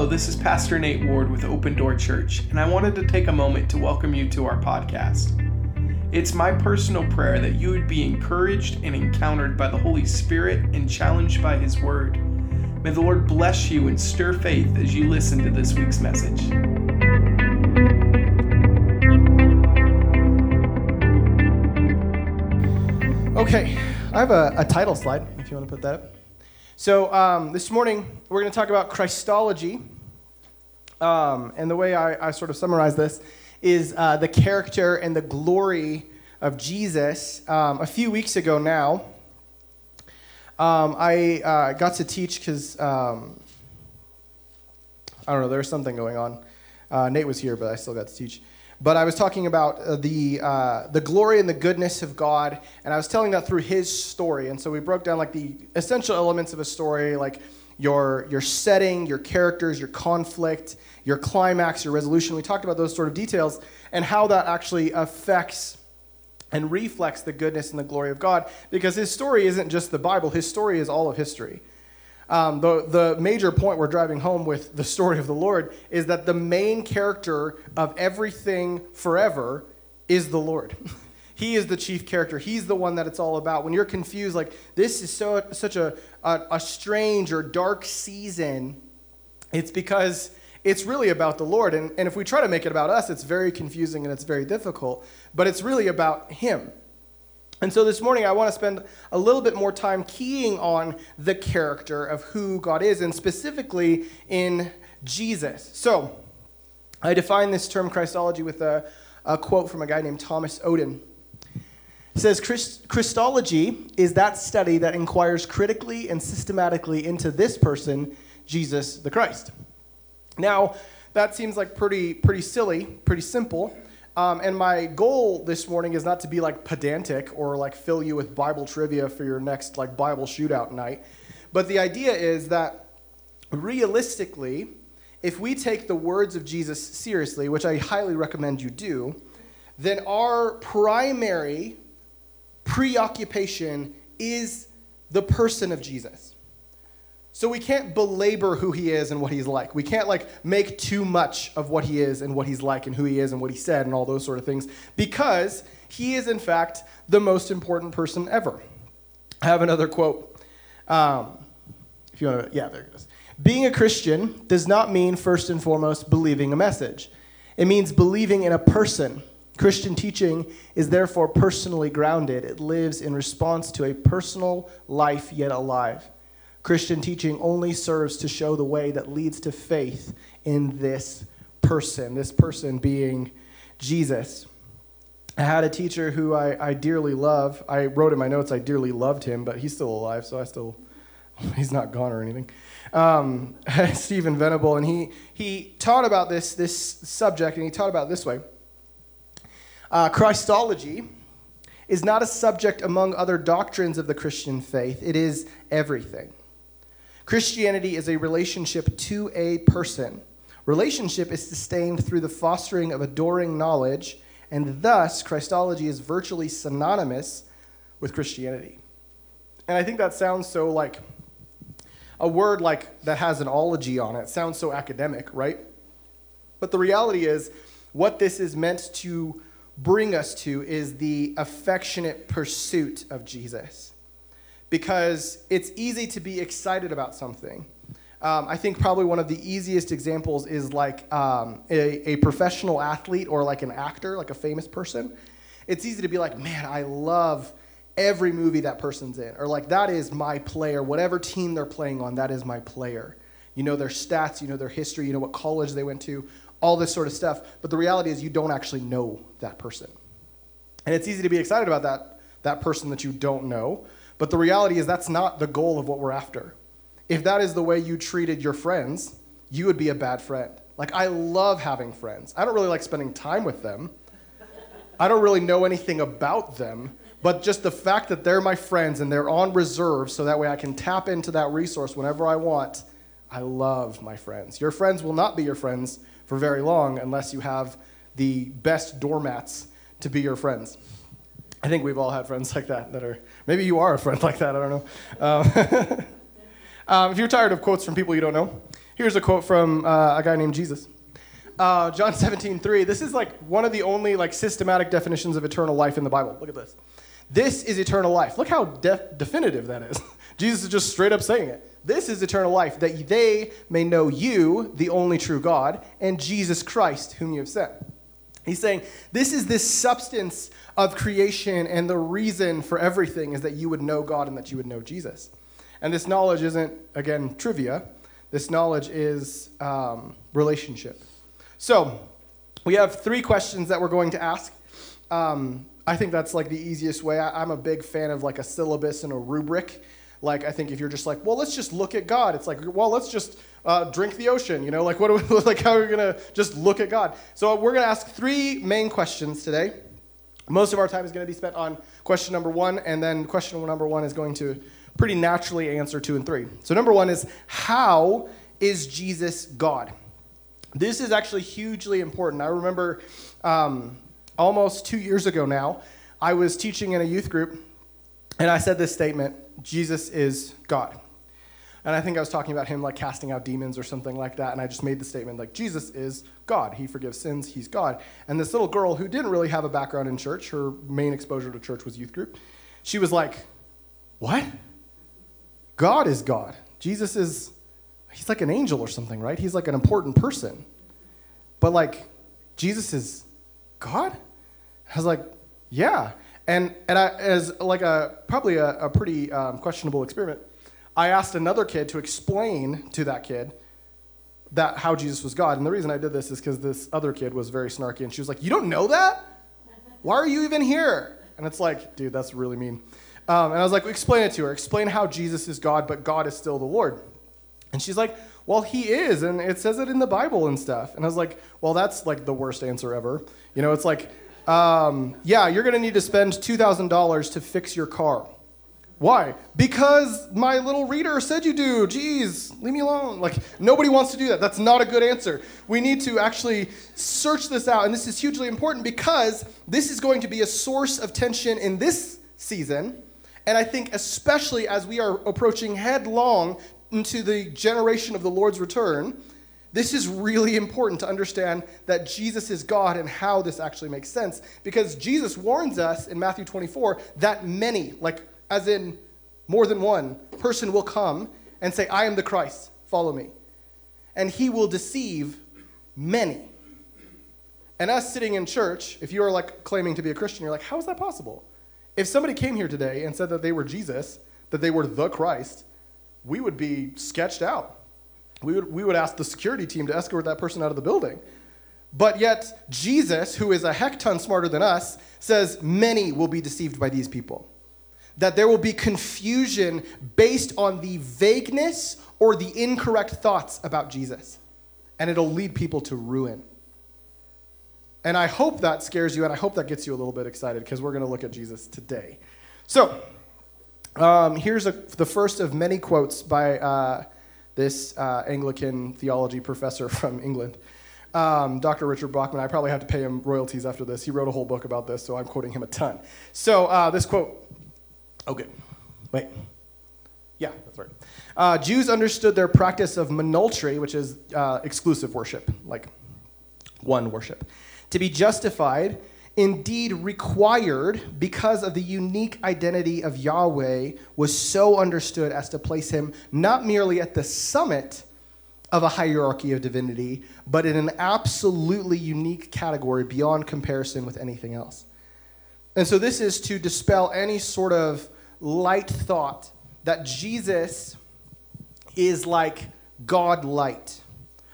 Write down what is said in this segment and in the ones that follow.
Hello, this is Pastor Nate Ward with Open Door Church, and I wanted to take a moment to welcome you to our podcast. It's my personal prayer that you would be encouraged and encountered by the Holy Spirit and challenged by His Word. May the Lord bless you and stir faith as you listen to this week's message. Okay, I have a, a title slide if you want to put that up. So, um, this morning we're going to talk about Christology. Um, and the way I, I, sort of summarize this is uh, the character and the glory of Jesus. Um, a few weeks ago now, um, I uh, got to teach because, um, I don't know, there was something going on. Uh, Nate was here, but I still got to teach. But I was talking about uh, the, uh, the glory and the goodness of God, and I was telling that through his story. And so we broke down like the essential elements of a story, like your, your setting, your characters, your conflict, your climax, your resolution. We talked about those sort of details and how that actually affects and reflects the goodness and the glory of God. Because his story isn't just the Bible, his story is all of history. Um, the, the major point we're driving home with the story of the Lord is that the main character of everything forever is the Lord. he is the chief character. He's the one that it's all about. When you're confused, like this is so such a, a, a strange or dark season, it's because it's really about the Lord. And, and if we try to make it about us, it's very confusing and it's very difficult. But it's really about Him. And so this morning, I want to spend a little bit more time keying on the character of who God is, and specifically in Jesus. So, I define this term Christology with a, a quote from a guy named Thomas Oden. It says Christ, Christology is that study that inquires critically and systematically into this person, Jesus the Christ. Now, that seems like pretty, pretty silly, pretty simple. Um, and my goal this morning is not to be like pedantic or like fill you with Bible trivia for your next like Bible shootout night. But the idea is that realistically, if we take the words of Jesus seriously, which I highly recommend you do, then our primary preoccupation is the person of Jesus. So we can't belabor who he is and what he's like. We can't like make too much of what he is and what he's like and who he is and what he said and all those sort of things because he is in fact the most important person ever. I have another quote. Um, if you want to, yeah, there it is. Being a Christian does not mean first and foremost believing a message. It means believing in a person. Christian teaching is therefore personally grounded. It lives in response to a personal life yet alive. Christian teaching only serves to show the way that leads to faith in this person, this person being Jesus. I had a teacher who I, I dearly love. I wrote in my notes I dearly loved him, but he's still alive, so I still, he's not gone or anything. Um, Stephen Venable, and he, he taught about this, this subject, and he taught about this way. Uh, Christology is not a subject among other doctrines of the Christian faith, it is everything. Christianity is a relationship to a person. Relationship is sustained through the fostering of adoring knowledge, and thus Christology is virtually synonymous with Christianity. And I think that sounds so like a word like that has an ology on it. sounds so academic, right? But the reality is, what this is meant to bring us to is the affectionate pursuit of Jesus because it's easy to be excited about something. Um, I think probably one of the easiest examples is like um, a, a professional athlete or like an actor, like a famous person. It's easy to be like, man, I love every movie that person's in, or like that is my player. Whatever team they're playing on, that is my player. You know their stats, you know their history, you know what college they went to, all this sort of stuff. But the reality is, you don't actually know that person, and it's easy to be excited about that that person that you don't know. But the reality is, that's not the goal of what we're after. If that is the way you treated your friends, you would be a bad friend. Like, I love having friends. I don't really like spending time with them. I don't really know anything about them, but just the fact that they're my friends and they're on reserve so that way I can tap into that resource whenever I want, I love my friends. Your friends will not be your friends for very long unless you have the best doormats to be your friends. I think we've all had friends like that that are, maybe you are a friend like that, I don't know. Um, um, if you're tired of quotes from people you don't know, Here's a quote from uh, a guy named Jesus. Uh, John 17, 3. This is like one of the only like systematic definitions of eternal life in the Bible. Look at this. This is eternal life. Look how def- definitive that is. Jesus is just straight up saying it. This is eternal life, that they may know you, the only true God, and Jesus Christ, whom you have sent. He's saying, This is this substance of creation, and the reason for everything is that you would know God and that you would know Jesus. And this knowledge isn't, again, trivia. This knowledge is um, relationship. So, we have three questions that we're going to ask. Um, I think that's like the easiest way. I, I'm a big fan of like a syllabus and a rubric. Like, I think if you're just like, well, let's just look at God, it's like, well, let's just uh, drink the ocean. You know, like, what we, like, how are we going to just look at God? So, we're going to ask three main questions today. Most of our time is going to be spent on question number one, and then question number one is going to pretty naturally answer two and three. So, number one is how is Jesus God? This is actually hugely important. I remember um, almost two years ago now, I was teaching in a youth group, and I said this statement Jesus is God. And I think I was talking about him like casting out demons or something like that. And I just made the statement like, Jesus is God. He forgives sins. He's God. And this little girl who didn't really have a background in church, her main exposure to church was youth group, she was like, What? God is God. Jesus is, he's like an angel or something, right? He's like an important person. But like, Jesus is God? I was like, Yeah. And, and I, as like a probably a, a pretty um, questionable experiment, I asked another kid to explain to that kid that how Jesus was God. And the reason I did this is because this other kid was very snarky, and she was like, "You don't know that? Why are you even here?" And it's like, dude, that's really mean. Um, and I was like, explain it to her. Explain how Jesus is God, but God is still the Lord. And she's like, well, he is, and it says it in the Bible and stuff. And I was like, well, that's like the worst answer ever. You know, it's like, um, yeah, you're going to need to spend $2,000 to fix your car. Why? Because my little reader said you do. Jeez, leave me alone. Like, nobody wants to do that. That's not a good answer. We need to actually search this out. And this is hugely important because this is going to be a source of tension in this season. And I think, especially as we are approaching headlong into the generation of the Lord's return, this is really important to understand that Jesus is God and how this actually makes sense. Because Jesus warns us in Matthew 24 that many, like as in more than one, person will come and say, I am the Christ, follow me. And he will deceive many. And us sitting in church, if you are like claiming to be a Christian, you're like, how is that possible? If somebody came here today and said that they were Jesus, that they were the Christ, we would be sketched out. We would, we would ask the security team to escort that person out of the building. But yet, Jesus, who is a heck ton smarter than us, says many will be deceived by these people. That there will be confusion based on the vagueness or the incorrect thoughts about Jesus. And it'll lead people to ruin. And I hope that scares you, and I hope that gets you a little bit excited because we're going to look at Jesus today. So, um, here's a, the first of many quotes by uh, this uh, Anglican theology professor from England. Um, Dr. Richard Bauckham, I probably have to pay him royalties after this. He wrote a whole book about this, so I'm quoting him a ton. So, uh, this quote. oh, good. wait. Yeah, that's right. Uh, Jews understood their practice of monolatry, which is uh, exclusive worship, like one worship, to be justified, indeed required, because of the unique identity of Yahweh, was so understood as to place him not merely at the summit of a hierarchy of divinity, but in an absolutely unique category beyond comparison with anything else. And so, this is to dispel any sort of light thought that Jesus is like God light,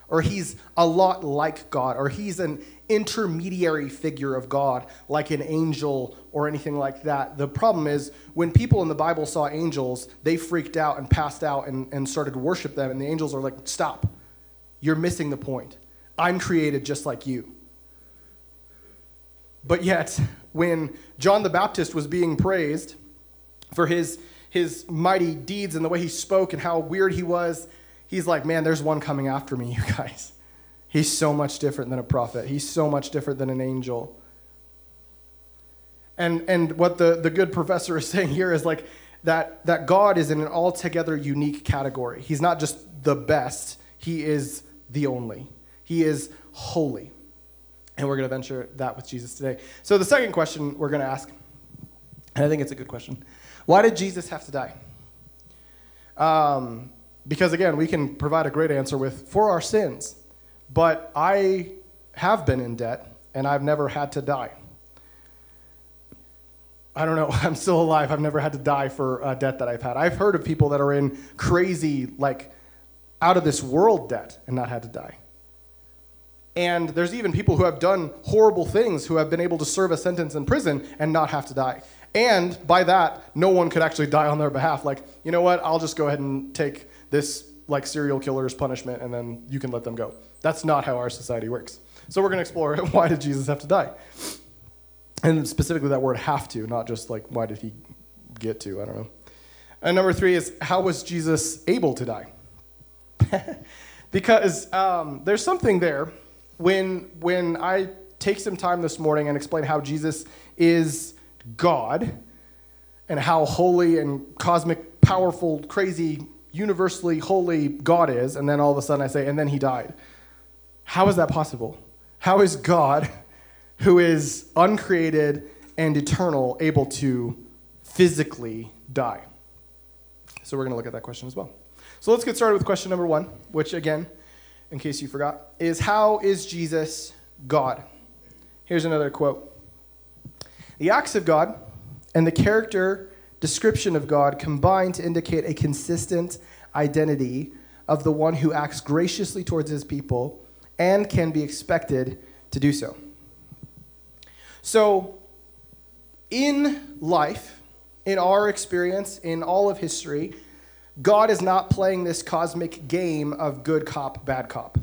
or he's a lot like God, or he's an intermediary figure of God, like an angel or anything like that. The problem is when people in the Bible saw angels, they freaked out and passed out and, and started to worship them, and the angels are like, Stop, you're missing the point. I'm created just like you. But yet, when John the Baptist was being praised for his, his mighty deeds and the way he spoke and how weird he was, he's like, Man, there's one coming after me, you guys. He's so much different than a prophet. He's so much different than an angel. And, and what the, the good professor is saying here is like that, that God is in an altogether unique category. He's not just the best, He is the only. He is holy. And we're going to venture that with Jesus today. So, the second question we're going to ask, and I think it's a good question why did Jesus have to die? Um, because, again, we can provide a great answer with for our sins. But I have been in debt, and I've never had to die. I don't know. I'm still alive. I've never had to die for a debt that I've had. I've heard of people that are in crazy, like, out of this world debt and not had to die. And there's even people who have done horrible things who have been able to serve a sentence in prison and not have to die. And by that, no one could actually die on their behalf. Like, you know what? I'll just go ahead and take this like serial killer's punishment and then you can let them go. That's not how our society works. So we're going to explore why did Jesus have to die? And specifically that word have to, not just like why did he get to, I don't know. And number 3 is how was Jesus able to die? because um, there's something there when when I take some time this morning and explain how Jesus is God and how holy and cosmic, powerful, crazy, universally holy God is, and then all of a sudden I say, and then he died. How is that possible? How is God, who is uncreated and eternal, able to physically die? So we're going to look at that question as well. So let's get started with question number one, which again, in case you forgot, is how is Jesus God? Here's another quote The acts of God and the character description of God combine to indicate a consistent identity of the one who acts graciously towards his people and can be expected to do so. So, in life, in our experience, in all of history, God is not playing this cosmic game of good cop, bad cop.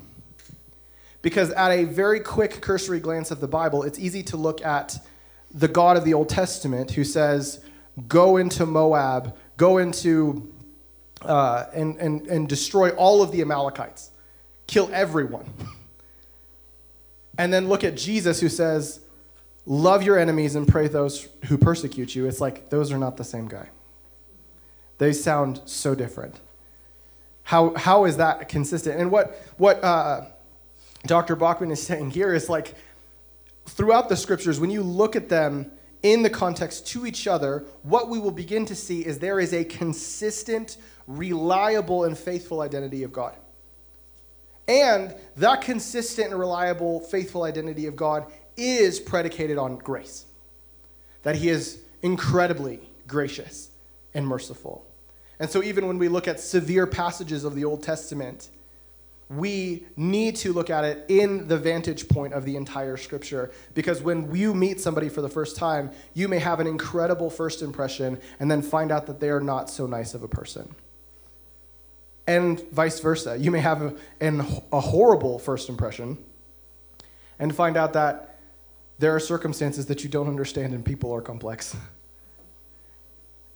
Because at a very quick cursory glance of the Bible, it's easy to look at the God of the Old Testament who says, Go into Moab, go into uh, and, and, and destroy all of the Amalekites, kill everyone. and then look at Jesus who says, Love your enemies and pray those who persecute you. It's like, those are not the same guy. They sound so different. How, how is that consistent? And what, what uh, Dr. Bauckham is saying here is like throughout the scriptures, when you look at them in the context to each other, what we will begin to see is there is a consistent, reliable, and faithful identity of God. And that consistent and reliable, faithful identity of God is predicated on grace. That He is incredibly gracious and merciful. And so, even when we look at severe passages of the Old Testament, we need to look at it in the vantage point of the entire scripture. Because when you meet somebody for the first time, you may have an incredible first impression and then find out that they are not so nice of a person. And vice versa. You may have a, an, a horrible first impression and find out that there are circumstances that you don't understand and people are complex.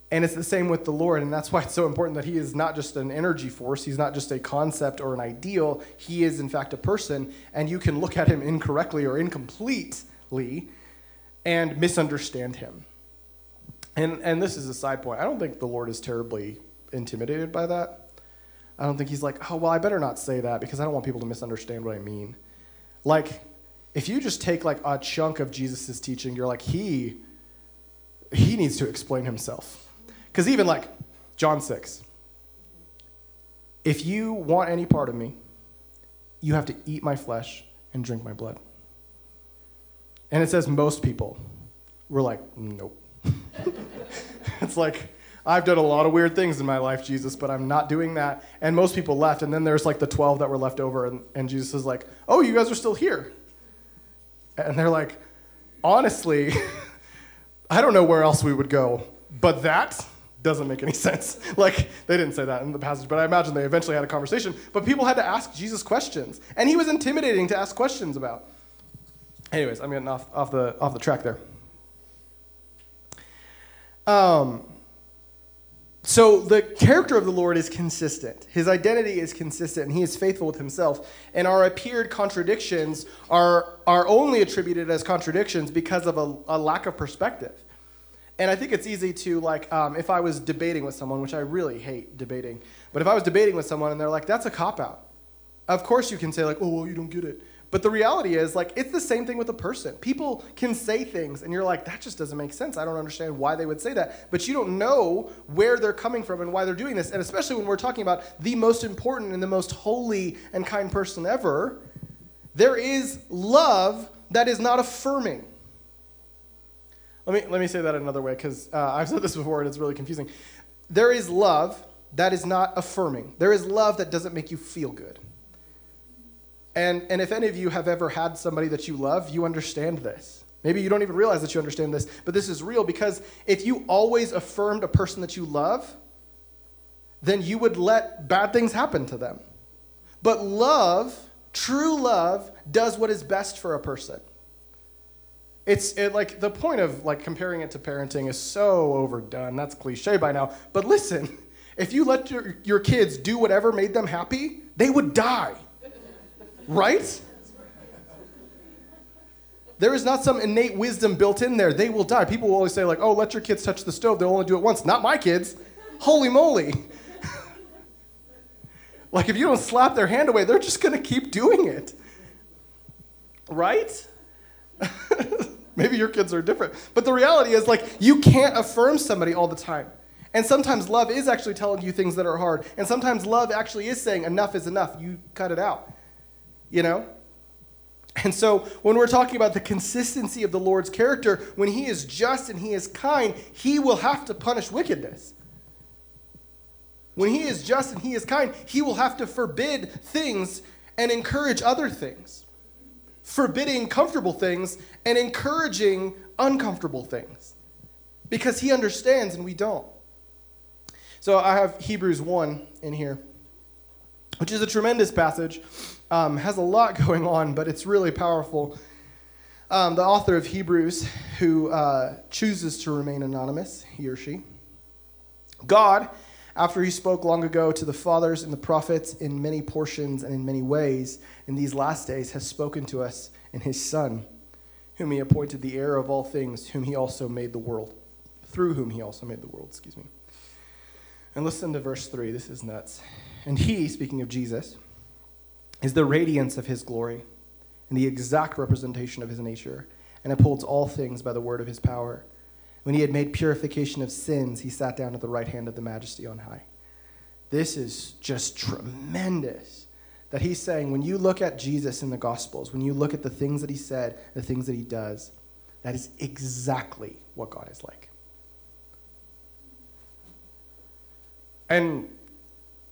And it's the same with the Lord, and that's why it's so important that He is not just an energy force, He's not just a concept or an ideal, He is, in fact, a person, and you can look at Him incorrectly or incompletely and misunderstand Him. And, and this is a side point. I don't think the Lord is terribly intimidated by that. I don't think He's like, oh, well, I better not say that because I don't want people to misunderstand what I mean. Like, if you just take like a chunk of Jesus' teaching, you're like, He. He needs to explain himself because even like John 6, if you want any part of me, you have to eat my flesh and drink my blood. And it says most people were like, nope. it's like, I've done a lot of weird things in my life, Jesus, but I'm not doing that. And most people left. And then there's like the 12 that were left over. And, and Jesus is like, oh, you guys are still here. And they're like, honestly, I don't know where else we would go. But that, doesn't make any sense. Like, they didn't say that in the passage, but I imagine they eventually had a conversation. But people had to ask Jesus questions, and he was intimidating to ask questions about. Anyways, I'm getting off, off, the, off the track there. Um, so the character of the Lord is consistent. His identity is consistent, and he is faithful with himself. And our appeared contradictions are, are only attributed as contradictions because of a, a lack of perspective. And I think it's easy to, like, um, if I was debating with someone, which I really hate debating, but if I was debating with someone and they're like, that's a cop out, of course you can say like, "Oh, well, you don't get it." But the reality is, like, it's the same thing with a person. People can say things, and you're like, that just doesn't make sense. I don't understand why they would say that. But you don't know where they're coming from and why they're doing this. And especially when we're talking about the most important and the most holy and kind person ever, there is love that is not affirming. Let me, let me say that another way, because uh, I've said this before and it's really confusing. There is love that is not affirming, there is love that doesn't make you feel good. And, and if any of you have ever had somebody that you love, you understand this. Maybe you don't even realize that you understand this, but this is real because if you always affirmed a person that you love, then you would let bad things happen to them. But love, true love, does what is best for a person. It's it, like the point of like comparing it to parenting is so overdone. That's cliche by now. But listen, if you let your, your kids do whatever made them happy, they would die. Right? There is not some innate wisdom built in there. They will die. People will always say, like, oh, let your kids touch the stove. They'll only do it once. Not my kids. Holy moly. like, if you don't slap their hand away, they're just going to keep doing it. Right? Maybe your kids are different. But the reality is, like, you can't affirm somebody all the time. And sometimes love is actually telling you things that are hard. And sometimes love actually is saying, enough is enough. You cut it out you know? And so, when we're talking about the consistency of the Lord's character, when He is just and He is kind, He will have to punish wickedness. When He is just and He is kind, He will have to forbid things and encourage other things, forbidding comfortable things and encouraging uncomfortable things, because He understands and we don't. So, I have Hebrews 1 in here, which is a tremendous passage. Um, has a lot going on, but it's really powerful. Um, the author of Hebrews, who uh, chooses to remain anonymous, he or she. God, after he spoke long ago to the fathers and the prophets in many portions and in many ways, in these last days has spoken to us in his Son, whom he appointed the heir of all things, whom he also made the world, through whom he also made the world, excuse me. And listen to verse 3. This is nuts. And he, speaking of Jesus, is the radiance of his glory and the exact representation of his nature, and upholds all things by the word of his power. When he had made purification of sins, he sat down at the right hand of the majesty on high. This is just tremendous that he's saying when you look at Jesus in the Gospels, when you look at the things that he said, the things that he does, that is exactly what God is like. And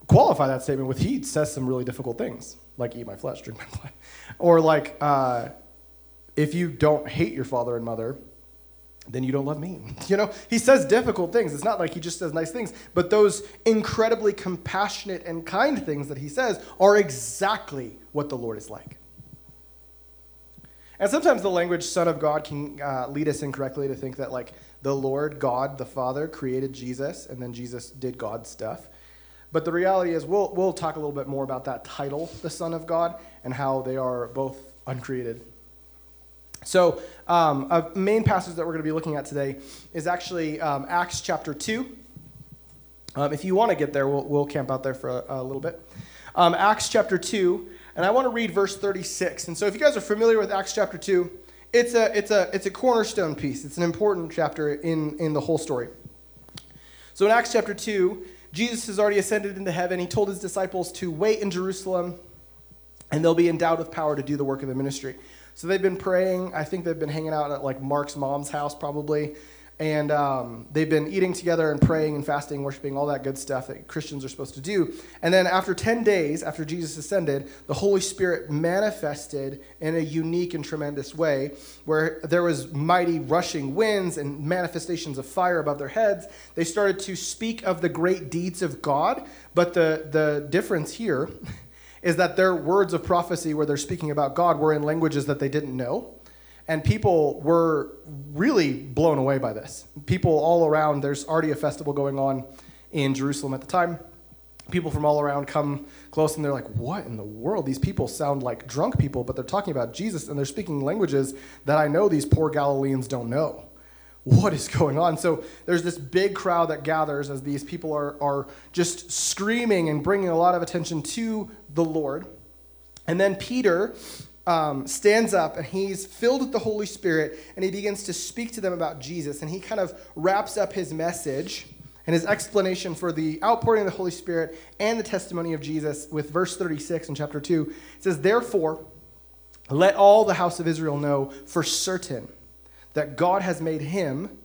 qualify that statement with he says some really difficult things like eat my flesh, drink my blood. Or like, uh, if you don't hate your father and mother, then you don't love me. You know, he says difficult things. It's not like he just says nice things, but those incredibly compassionate and kind things that he says are exactly what the Lord is like. And sometimes the language Son of God can uh, lead us incorrectly to think that, like, the Lord, God, the Father, created Jesus, and then Jesus did God stuff. But the reality is, we'll, we'll talk a little bit more about that title, the Son of God, and how they are both uncreated. So, um, a main passage that we're going to be looking at today is actually um, Acts chapter 2. Um, if you want to get there, we'll, we'll camp out there for a, a little bit. Um, Acts chapter 2, and I want to read verse 36. And so, if you guys are familiar with Acts chapter 2, it's a, it's a, it's a cornerstone piece. It's an important chapter in, in the whole story. So, in Acts chapter 2, Jesus has already ascended into heaven. He told his disciples to wait in Jerusalem and they'll be endowed with power to do the work of the ministry. So they've been praying. I think they've been hanging out at like Mark's mom's house probably and um, they've been eating together and praying and fasting, worshiping, all that good stuff that Christians are supposed to do. And then after 10 days, after Jesus ascended, the Holy Spirit manifested in a unique and tremendous way where there was mighty rushing winds and manifestations of fire above their heads. They started to speak of the great deeds of God, but the, the difference here is that their words of prophecy where they're speaking about God were in languages that they didn't know. And people were really blown away by this. People all around, there's already a festival going on in Jerusalem at the time. People from all around come close and they're like, What in the world? These people sound like drunk people, but they're talking about Jesus and they're speaking languages that I know these poor Galileans don't know. What is going on? So there's this big crowd that gathers as these people are, are just screaming and bringing a lot of attention to the Lord. And then Peter um, stands up and he's filled with the Holy Spirit and he begins to speak to them about Jesus. And he kind of wraps up his message and his explanation for the outpouring of the Holy Spirit and the testimony of Jesus with verse 36 in chapter 2. It says, Therefore, let all the house of Israel know for certain that God has made him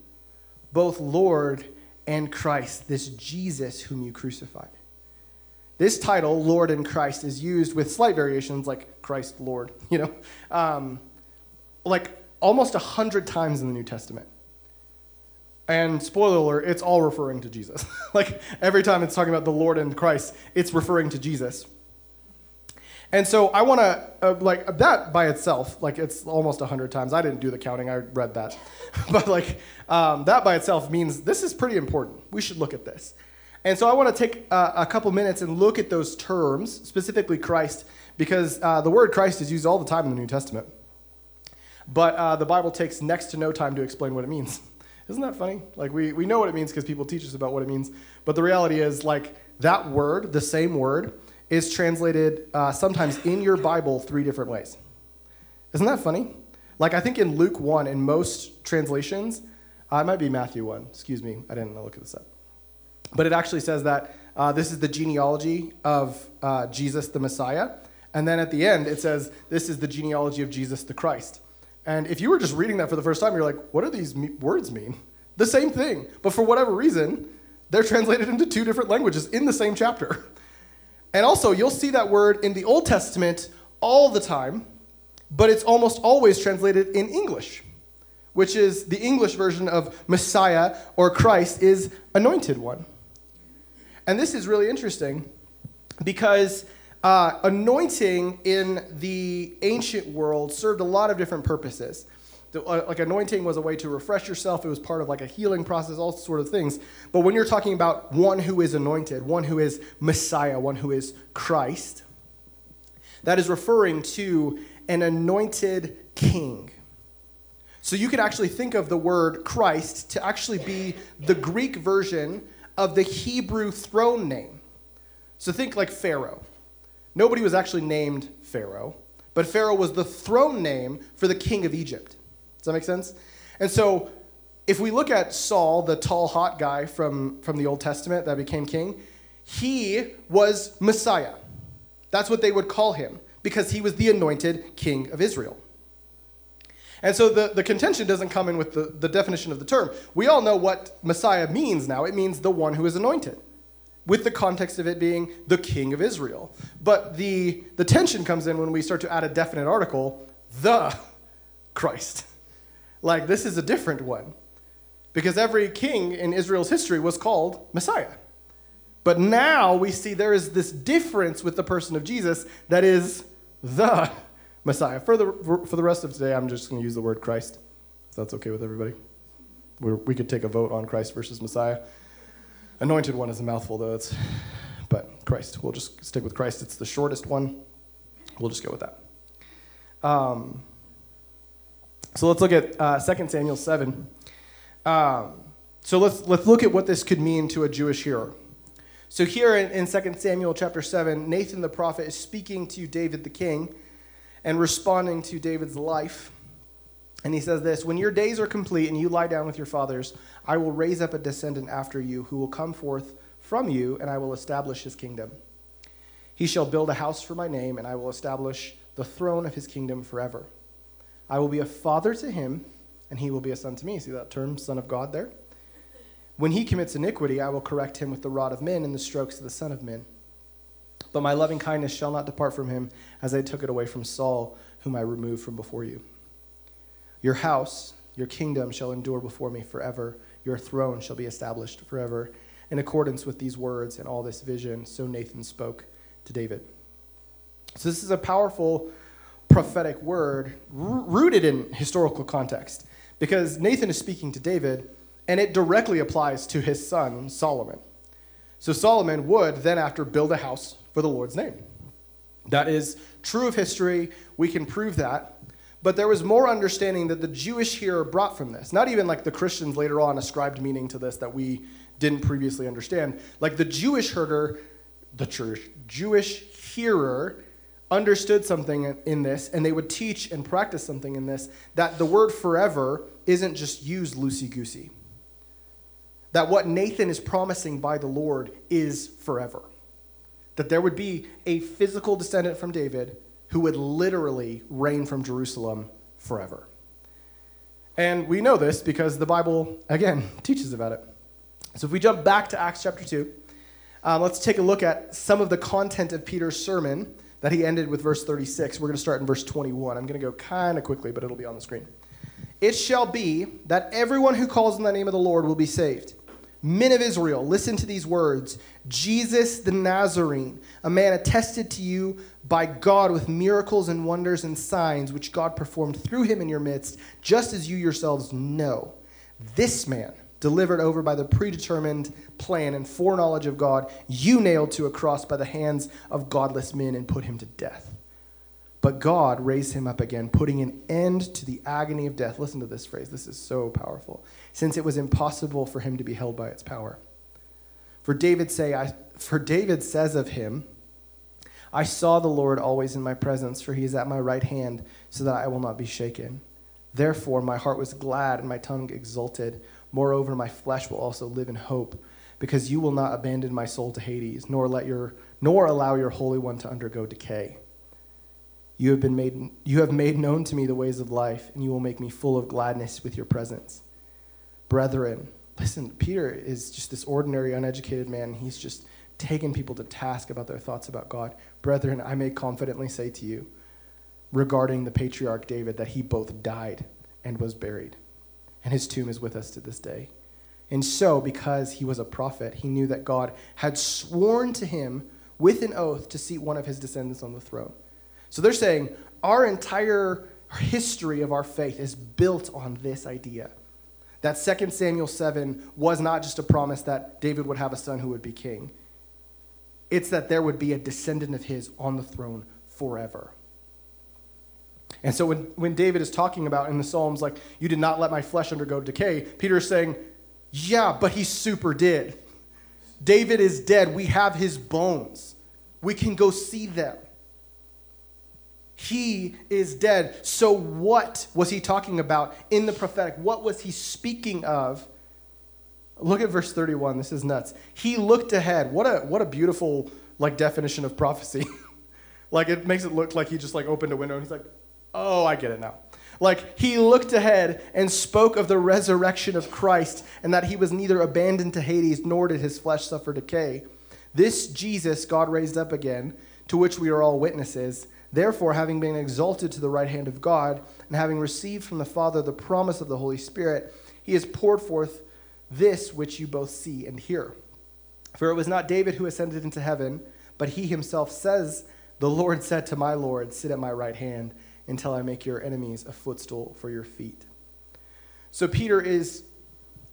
both Lord and Christ, this Jesus whom you crucified. This title, Lord and Christ, is used with slight variations like Christ Lord, you know, um, like almost a hundred times in the New Testament. And spoiler alert, it's all referring to Jesus. like every time it's talking about the Lord and Christ, it's referring to Jesus. And so I want to, uh, like, that by itself, like, it's almost 100 times. I didn't do the counting, I read that. but, like, um, that by itself means this is pretty important. We should look at this. And so I want to take uh, a couple minutes and look at those terms, specifically Christ, because uh, the word Christ is used all the time in the New Testament. But uh, the Bible takes next to no time to explain what it means. Isn't that funny? Like, we, we know what it means because people teach us about what it means. But the reality is, like, that word, the same word, is translated uh, sometimes in your Bible three different ways. Isn't that funny? Like, I think in Luke 1, in most translations, uh, it might be Matthew 1. Excuse me, I didn't look at this up. But it actually says that uh, this is the genealogy of uh, Jesus the Messiah. And then at the end, it says, This is the genealogy of Jesus the Christ. And if you were just reading that for the first time, you're like, What do these me- words mean? The same thing. But for whatever reason, they're translated into two different languages in the same chapter. And also, you'll see that word in the Old Testament all the time, but it's almost always translated in English which is the English version of Messiah or Christ, is anointed one. And this is really interesting because uh, anointing in the ancient world served a lot of different purposes. Uh, like anointing was a way to refresh yourself. It was part of like a healing process, all sort of things. But when you're talking about one who is anointed, one who is Messiah, one who is Christ, that is referring to an anointed king. So you could actually think of the word Christ to actually be the Greek version of the Hebrew throne name. So think like Pharaoh. Nobody was actually named Pharaoh, but Pharaoh was the throne name for the king of Egypt. Does that make sense? And so if we look at Saul, the tall, hot guy from, from the Old Testament that became king, he was Messiah. That's what they would call him because he was the anointed king of Israel. And so the, the contention doesn't come in with the, the definition of the term. We all know what Messiah means now. It means the one who is anointed, with the context of it being the king of Israel. But the, the tension comes in when we start to add a definite article, the Christ. Like, this is a different one. Because every king in Israel's history was called Messiah. But now we see there is this difference with the person of Jesus that is the Messiah. For the, for the rest of today, I'm just going to use the word Christ, if that's okay with everybody. We're, we could take a vote on Christ versus Messiah. Anointed one is a mouthful, though. It's, but Christ. We'll just stick with Christ. It's the shortest one. We'll just go with that. Um, so let's look at uh, 2 Samuel 7. Um, so let's, let's look at what this could mean to a Jewish hearer. So here in, in 2 Samuel chapter 7, Nathan the prophet is speaking to David the king and responding to David's life. And he says this When your days are complete and you lie down with your fathers, I will raise up a descendant after you who will come forth from you, and I will establish his kingdom. He shall build a house for my name, and I will establish the throne of his kingdom forever. I will be a father to him, and he will be a son to me. See that term, son of God, there? When he commits iniquity, I will correct him with the rod of men and the strokes of the Son of Men. But my loving kindness shall not depart from him, as I took it away from Saul, whom I removed from before you. Your house, your kingdom shall endure before me forever. Your throne shall be established forever. In accordance with these words and all this vision, so Nathan spoke to David. So, this is a powerful prophetic word rooted in historical context because Nathan is speaking to David and it directly applies to his son, Solomon. So, Solomon would then, after, build a house for the Lord's name. That is true of history. We can prove that. But there was more understanding that the Jewish hearer brought from this. Not even like the Christians later on ascribed meaning to this that we didn't previously understand. Like the Jewish herder, the church, Jewish hearer understood something in this and they would teach and practice something in this that the word forever isn't just used loosey goosey. That what Nathan is promising by the Lord is forever. That there would be a physical descendant from David who would literally reign from Jerusalem forever. And we know this because the Bible, again, teaches about it. So if we jump back to Acts chapter 2, um, let's take a look at some of the content of Peter's sermon that he ended with verse 36. We're going to start in verse 21. I'm going to go kind of quickly, but it'll be on the screen. It shall be that everyone who calls on the name of the Lord will be saved. Men of Israel, listen to these words Jesus the Nazarene, a man attested to you by God with miracles and wonders and signs which God performed through him in your midst, just as you yourselves know. This man, delivered over by the predetermined plan and foreknowledge of God, you nailed to a cross by the hands of godless men and put him to death. But God raised him up again, putting an end to the agony of death. Listen to this phrase. This is so powerful. Since it was impossible for him to be held by its power. For David say, I, for David says of him, I saw the Lord always in my presence, for he is at my right hand, so that I will not be shaken. Therefore my heart was glad and my tongue exulted. Moreover, my flesh will also live in hope, because you will not abandon my soul to Hades, nor let your nor allow your holy one to undergo decay. You have been made you have made known to me the ways of life, and you will make me full of gladness with your presence. Brethren, listen, Peter is just this ordinary, uneducated man. He's just taken people to task about their thoughts about God. Brethren, I may confidently say to you regarding the patriarch David that he both died and was buried and his tomb is with us to this day. And so, because he was a prophet, he knew that God had sworn to him with an oath to seat one of his descendants on the throne. So they're saying our entire history of our faith is built on this idea. That 2 Samuel 7 was not just a promise that David would have a son who would be king, it's that there would be a descendant of his on the throne forever. And so when, when David is talking about in the Psalms, like, you did not let my flesh undergo decay, Peter is saying, yeah, but he super did. David is dead. We have his bones. We can go see them. He is dead. So, what was he talking about in the prophetic? What was he speaking of? Look at verse 31. This is nuts. He looked ahead. What a, what a beautiful like definition of prophecy. like it makes it look like he just like opened a window and he's like, Oh, I get it now. Like he looked ahead and spoke of the resurrection of Christ and that he was neither abandoned to Hades nor did his flesh suffer decay. This Jesus God raised up again, to which we are all witnesses. Therefore, having been exalted to the right hand of God and having received from the Father the promise of the Holy Spirit, he has poured forth this which you both see and hear. For it was not David who ascended into heaven, but he himself says, The Lord said to my Lord, Sit at my right hand until I make your enemies a footstool for your feet. So Peter is,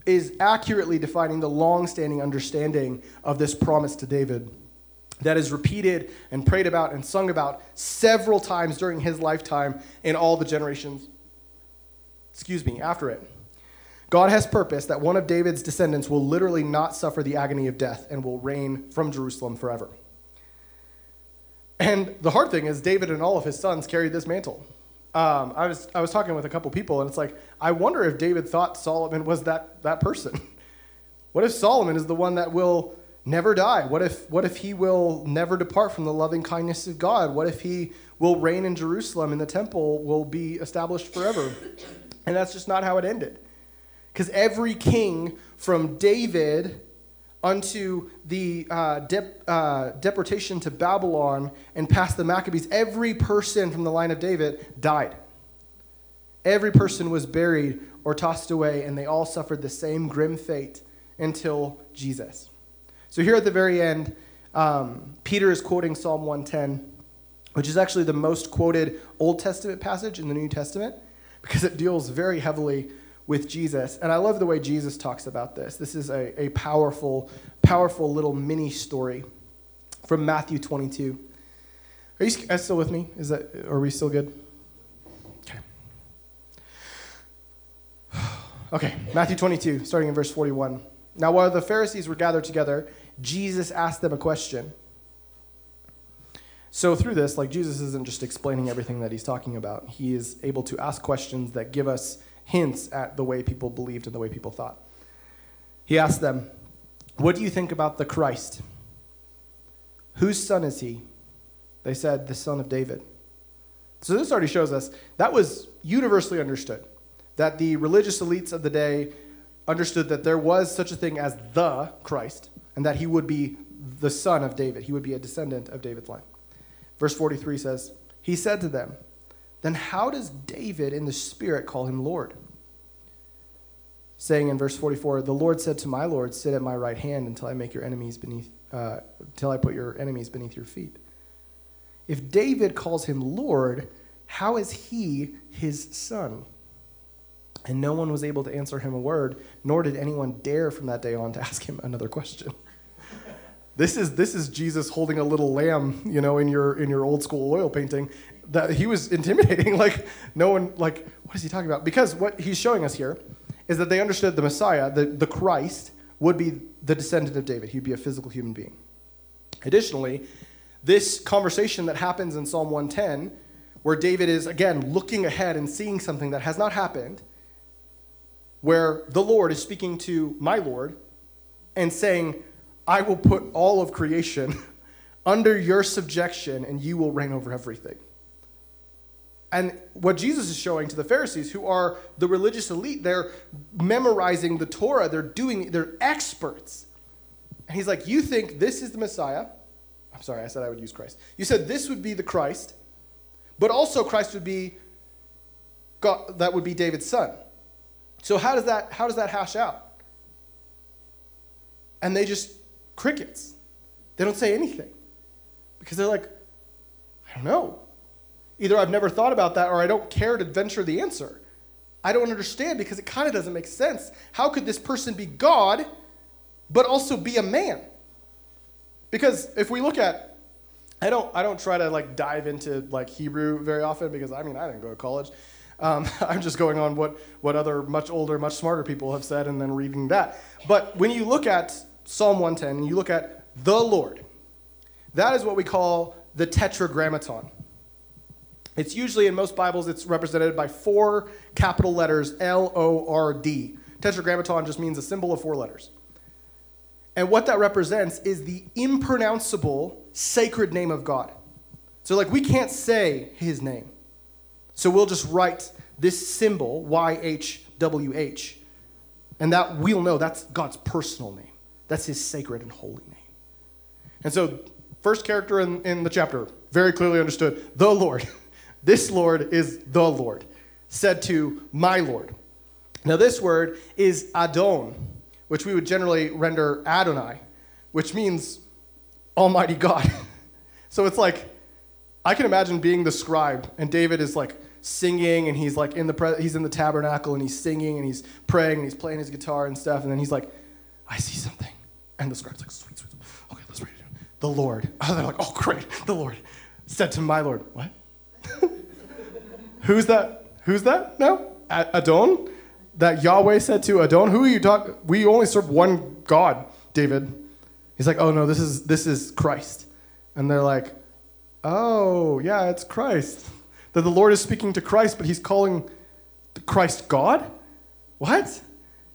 is accurately defining the long-standing understanding of this promise to David that is repeated and prayed about and sung about several times during his lifetime in all the generations, excuse me, after it. God has purpose that one of David's descendants will literally not suffer the agony of death and will reign from Jerusalem forever. And the hard thing is, David and all of his sons carried this mantle. Um, I was I was talking with a couple people, and it's like I wonder if David thought Solomon was that that person. what if Solomon is the one that will never die? What if what if he will never depart from the loving kindness of God? What if he will reign in Jerusalem and the temple will be established forever? And that's just not how it ended. Because every king from David unto the uh, dep- uh, deportation to Babylon and past the Maccabees, every person from the line of David died. Every person was buried or tossed away, and they all suffered the same grim fate until Jesus. So, here at the very end, um, Peter is quoting Psalm 110, which is actually the most quoted Old Testament passage in the New Testament because it deals very heavily with Jesus. And I love the way Jesus talks about this. This is a, a powerful, powerful little mini story from Matthew 22. Are you guys still with me? Is that, are we still good? Okay. Okay, Matthew 22, starting in verse 41. Now, while the Pharisees were gathered together, Jesus asked them a question. So through this, like Jesus isn't just explaining everything that he's talking about. He is able to ask questions that give us hints at the way people believed and the way people thought. He asked them, "What do you think about the Christ? Whose son is he?" They said, "The son of David." So this already shows us that was universally understood that the religious elites of the day understood that there was such a thing as the Christ and that he would be the son of David. He would be a descendant of David's line. Verse 43 says, He said to them, Then how does David in the Spirit call him Lord? Saying in verse 44, The Lord said to my Lord, Sit at my right hand until I make your enemies beneath, uh, until I put your enemies beneath your feet. If David calls him Lord, how is he his son? And no one was able to answer him a word, nor did anyone dare from that day on to ask him another question. This is this is Jesus holding a little lamb, you know, in your in your old school oil painting. That he was intimidating. Like no one like what is he talking about? Because what he's showing us here is that they understood the Messiah, the, the Christ, would be the descendant of David. He'd be a physical human being. Additionally, this conversation that happens in Psalm 110, where David is again looking ahead and seeing something that has not happened, where the Lord is speaking to my Lord and saying, I will put all of creation under your subjection and you will reign over everything. And what Jesus is showing to the Pharisees, who are the religious elite, they're memorizing the Torah, they're doing, they're experts. And he's like, You think this is the Messiah? I'm sorry, I said I would use Christ. You said this would be the Christ, but also Christ would be God, that would be David's son. So how does that how does that hash out? And they just crickets. They don't say anything because they're like, I don't know. Either I've never thought about that or I don't care to venture the answer. I don't understand because it kind of doesn't make sense. How could this person be God but also be a man? Because if we look at I don't I don't try to like dive into like Hebrew very often because I mean I didn't go to college. Um, I'm just going on what what other much older, much smarter people have said and then reading that. But when you look at Psalm 110 and you look at the Lord, that is what we call the tetragrammaton. It's usually in most Bibles, it's represented by four capital letters L O R D. Tetragrammaton just means a symbol of four letters. And what that represents is the impronounceable sacred name of God. So, like, we can't say his name. So, we'll just write this symbol, YHWH, and that we'll know that's God's personal name. That's his sacred and holy name. And so, first character in, in the chapter, very clearly understood the Lord. this Lord is the Lord, said to my Lord. Now, this word is Adon, which we would generally render Adonai, which means Almighty God. so it's like, I can imagine being the scribe, and David is like singing, and he's like in the pre- he's in the tabernacle, and he's singing, and he's praying, and he's playing his guitar and stuff, and then he's like, I see something. And the scribe's like, sweet, sweet, sweet. Okay, let's read it. Down. The Lord. Oh, they're like, oh, great. The Lord said to my Lord, what? Who's that? Who's that? No? Adon? That Yahweh said to Adon? Who are you talking? We only serve one God, David. He's like, oh no, this is this is Christ. And they're like, oh yeah, it's Christ. That the Lord is speaking to Christ, but he's calling Christ God? What?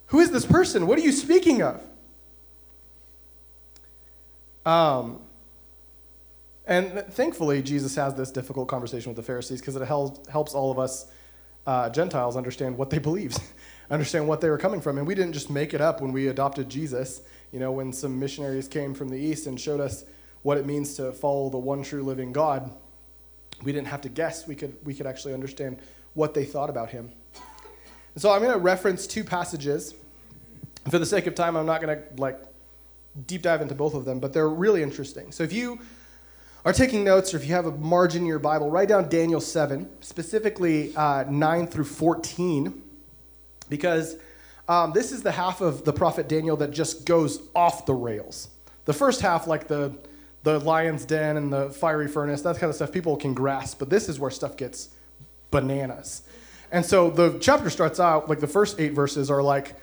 Who is this person? What are you speaking of? Um, and thankfully, Jesus has this difficult conversation with the Pharisees because it helps all of us uh, Gentiles understand what they believed, understand what they were coming from. And we didn't just make it up when we adopted Jesus. You know, when some missionaries came from the East and showed us what it means to follow the one true living God, we didn't have to guess. We could, we could actually understand what they thought about him. And so I'm going to reference two passages. For the sake of time, I'm not going to like deep dive into both of them, but they're really interesting. So if you are taking notes or if you have a margin in your Bible, write down Daniel 7, specifically uh, 9 through 14, because um, this is the half of the prophet Daniel that just goes off the rails. The first half, like the, the lion's den and the fiery furnace, that kind of stuff, people can grasp, but this is where stuff gets bananas. And so the chapter starts out, like the first eight verses are like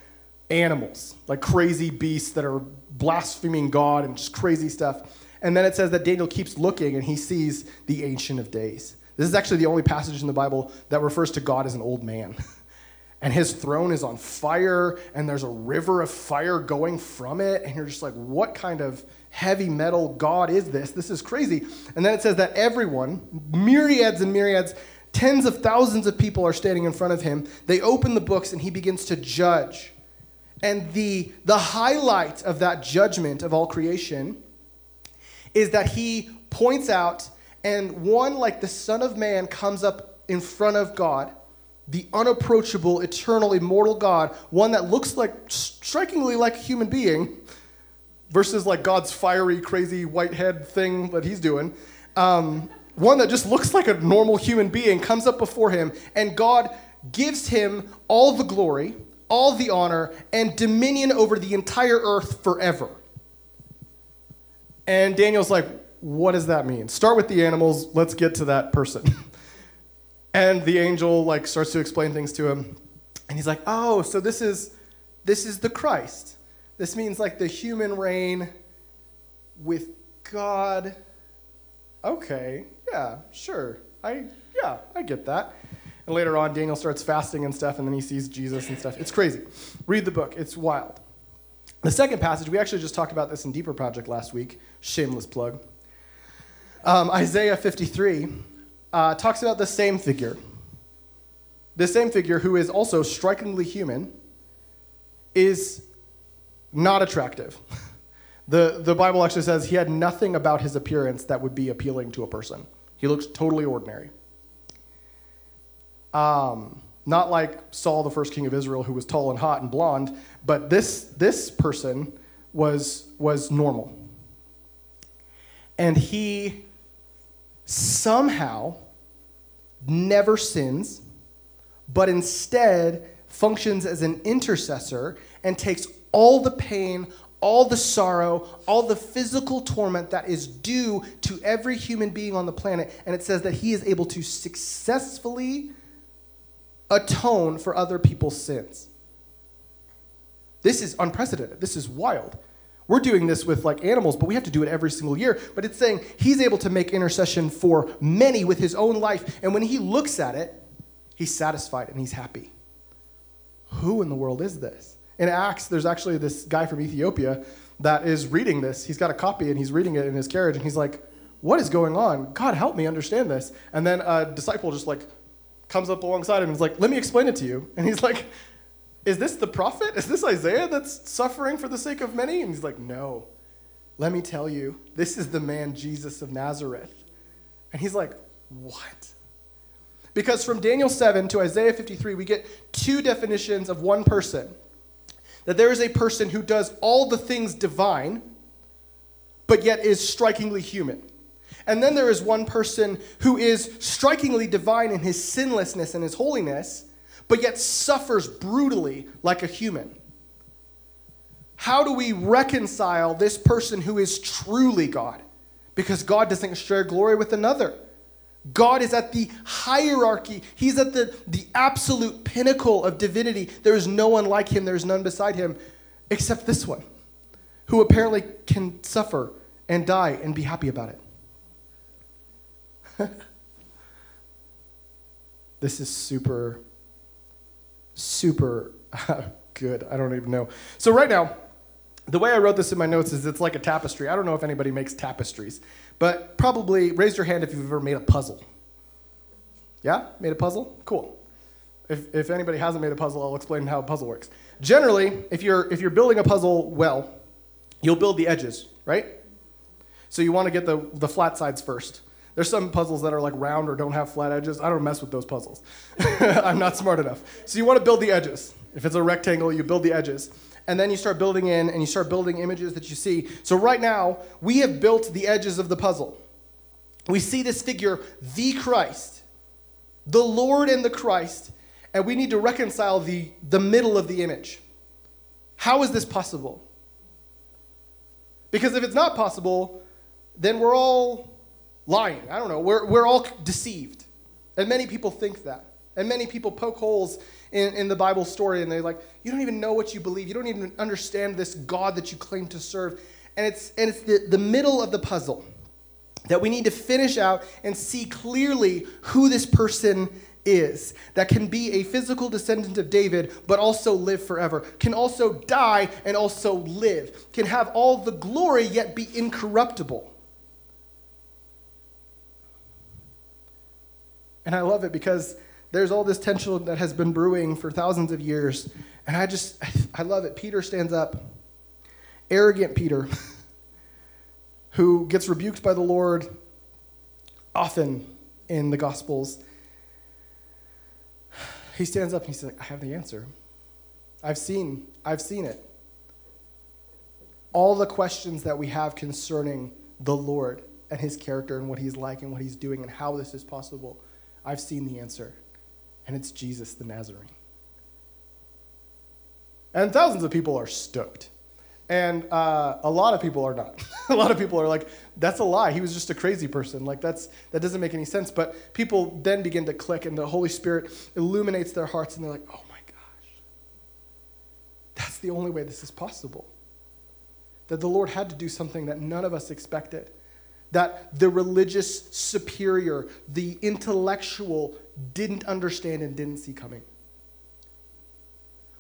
animals, like crazy beasts that are blaspheming God and just crazy stuff. And then it says that Daniel keeps looking and he sees the Ancient of Days. This is actually the only passage in the Bible that refers to God as an old man. and his throne is on fire, and there's a river of fire going from it. And you're just like, what kind of heavy metal God is this? This is crazy. And then it says that everyone, myriads and myriads, tens of thousands of people are standing in front of him. They open the books, and he begins to judge. And the, the highlight of that judgment of all creation is that he points out, and one like the Son of Man comes up in front of God, the unapproachable, eternal, immortal God, one that looks like strikingly like a human being, versus like God's fiery, crazy white head thing that he's doing. Um, one that just looks like a normal human being comes up before him, and God gives him all the glory, all the honor, and dominion over the entire earth forever. And Daniel's like, what does that mean? Start with the animals, let's get to that person. and the angel like starts to explain things to him. And he's like, "Oh, so this is this is the Christ. This means like the human reign with God. Okay. Yeah, sure. I yeah, I get that." And later on, Daniel starts fasting and stuff, and then he sees Jesus and stuff. It's crazy. Read the book, it's wild. The second passage, we actually just talked about this in Deeper Project last week. Shameless plug. Um, Isaiah 53 uh, talks about the same figure. The same figure, who is also strikingly human, is not attractive. The, the Bible actually says he had nothing about his appearance that would be appealing to a person. He looks totally ordinary. Um, not like Saul, the first king of Israel, who was tall and hot and blonde, but this, this person was, was normal. And he somehow never sins, but instead functions as an intercessor and takes all the pain, all the sorrow, all the physical torment that is due to every human being on the planet. And it says that he is able to successfully atone for other people's sins. This is unprecedented. This is wild. We're doing this with like animals, but we have to do it every single year. But it's saying he's able to make intercession for many with his own life. And when he looks at it, he's satisfied and he's happy. Who in the world is this? In Acts, there's actually this guy from Ethiopia that is reading this. He's got a copy and he's reading it in his carriage and he's like, What is going on? God, help me understand this. And then a disciple just like comes up alongside him and is like, Let me explain it to you. And he's like, Is this the prophet? Is this Isaiah that's suffering for the sake of many? And he's like, No. Let me tell you, this is the man Jesus of Nazareth. And he's like, What? Because from Daniel 7 to Isaiah 53, we get two definitions of one person that there is a person who does all the things divine, but yet is strikingly human. And then there is one person who is strikingly divine in his sinlessness and his holiness, but yet suffers brutally like a human. How do we reconcile this person who is truly God? Because God doesn't share glory with another. God is at the hierarchy. He's at the, the absolute pinnacle of divinity. There is no one like him, there is none beside him, except this one, who apparently can suffer and die and be happy about it. this is super, super good. I don't even know. So, right now, the way I wrote this in my notes is it's like a tapestry. I don't know if anybody makes tapestries, but probably raise your hand if you've ever made a puzzle. Yeah? Made a puzzle? Cool. If, if anybody hasn't made a puzzle, I'll explain how a puzzle works. Generally, if you're, if you're building a puzzle well, you'll build the edges, right? So you want to get the, the flat sides first. There's some puzzles that are like round or don't have flat edges. I don't mess with those puzzles. I'm not smart enough. So you want to build the edges. If it's a rectangle, you build the edges. And then you start building in and you start building images that you see. So right now, we have built the edges of the puzzle. We see this figure, the Christ, the Lord and the Christ, and we need to reconcile the, the middle of the image. How is this possible? Because if it's not possible, then we're all lying. I don't know. We're, we're all deceived. And many people think that. And many people poke holes in, in the Bible story and they're like, you don't even know what you believe. You don't even understand this God that you claim to serve. And it's, and it's the, the middle of the puzzle that we need to finish out and see clearly who this person is that can be a physical descendant of David, but also live forever, can also die and also live, can have all the glory yet be incorruptible. And I love it because there's all this tension that has been brewing for thousands of years. And I just, I love it. Peter stands up, arrogant Peter, who gets rebuked by the Lord often in the Gospels he stands up and he's like, I have the answer. I've seen, I've seen it. All the questions that we have concerning the Lord and his character and what he's like and what he's doing and how this is possible, I've seen the answer. And it's Jesus the Nazarene. And thousands of people are stoked. And uh, a lot of people are not. a lot of people are like, that's a lie. He was just a crazy person. Like, that's, that doesn't make any sense. But people then begin to click, and the Holy Spirit illuminates their hearts, and they're like, oh my gosh. That's the only way this is possible. That the Lord had to do something that none of us expected. That the religious superior, the intellectual, didn't understand and didn't see coming.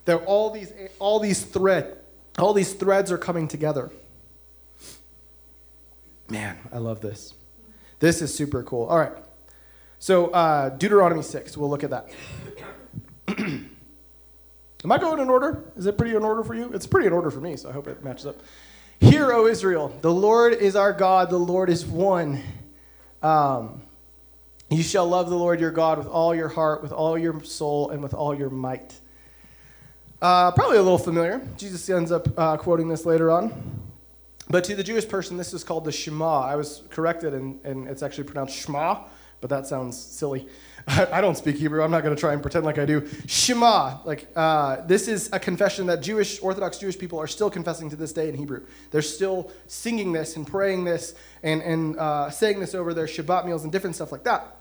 That all these, all these threads all these threads are coming together. Man, I love this. This is super cool. All right. So, uh, Deuteronomy 6, we'll look at that. Am I going in order? Is it pretty in order for you? It's pretty in order for me, so I hope it matches up. Hear, O Israel, the Lord is our God, the Lord is one. Um, you shall love the Lord your God with all your heart, with all your soul, and with all your might. Uh, probably a little familiar. Jesus ends up uh, quoting this later on. But to the Jewish person, this is called the Shema. I was corrected, and, and it's actually pronounced Shema, but that sounds silly. I don't speak Hebrew. I'm not going to try and pretend like I do. Shema, like uh, this is a confession that Jewish Orthodox Jewish people are still confessing to this day in Hebrew. They're still singing this and praying this and and uh, saying this over their Shabbat meals and different stuff like that,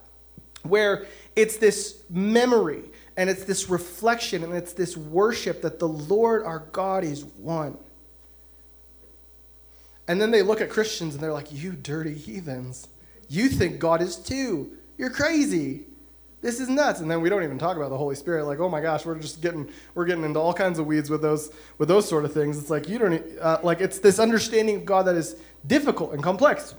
where it's this memory and it's this reflection and it's this worship that the Lord our God is one. And then they look at Christians and they're like, You dirty heathens. You think God is two. You're crazy. This is nuts. And then we don't even talk about the Holy Spirit. Like, oh my gosh, we're just getting we're getting into all kinds of weeds with those with those sort of things. It's like you don't uh, like it's this understanding of God that is difficult and complex.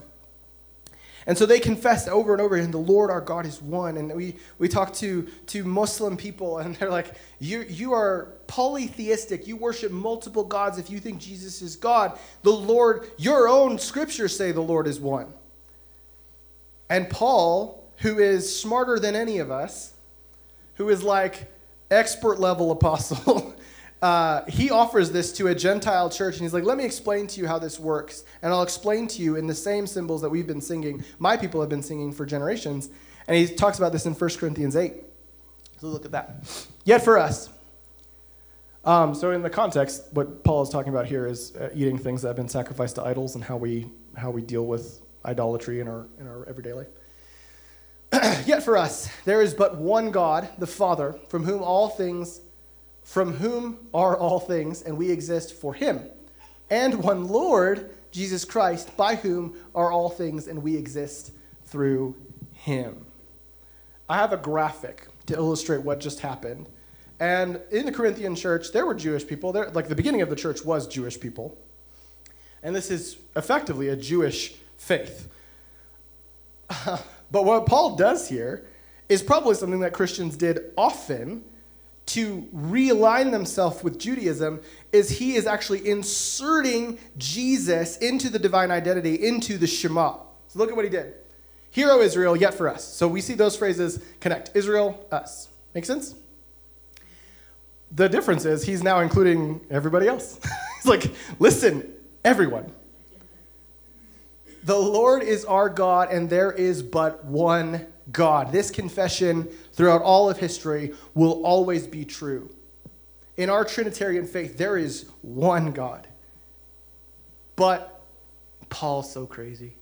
And so they confess over and over again, the Lord our God is one. And we, we talk to, to Muslim people, and they're like, you, you are polytheistic. You worship multiple gods if you think Jesus is God. The Lord, your own scriptures say the Lord is one. And Paul, who is smarter than any of us, who is like expert level apostle, uh, he offers this to a Gentile church, and he's like, Let me explain to you how this works. And I'll explain to you in the same symbols that we've been singing, my people have been singing for generations. And he talks about this in 1 Corinthians 8. So look at that. Yet for us, um, so in the context, what Paul is talking about here is uh, eating things that have been sacrificed to idols and how we, how we deal with idolatry in our, in our everyday life. Yet for us, there is but one God, the Father, from whom all things from whom are all things, and we exist for him, and one Lord, Jesus Christ, by whom are all things, and we exist through him. I have a graphic to illustrate what just happened. And in the Corinthian church, there were Jewish people. There, like the beginning of the church was Jewish people. And this is effectively a Jewish faith. but what Paul does here is probably something that Christians did often to realign themselves with Judaism is he is actually inserting Jesus into the divine identity, into the Shema. So look at what he did. Hear, O Israel, yet for us. So we see those phrases connect. Israel, us. Make sense? The difference is he's now including everybody else. he's like, listen, everyone. The Lord is our God, and there is but one God. This confession throughout all of history will always be true. In our Trinitarian faith, there is one God. But Paul's so crazy.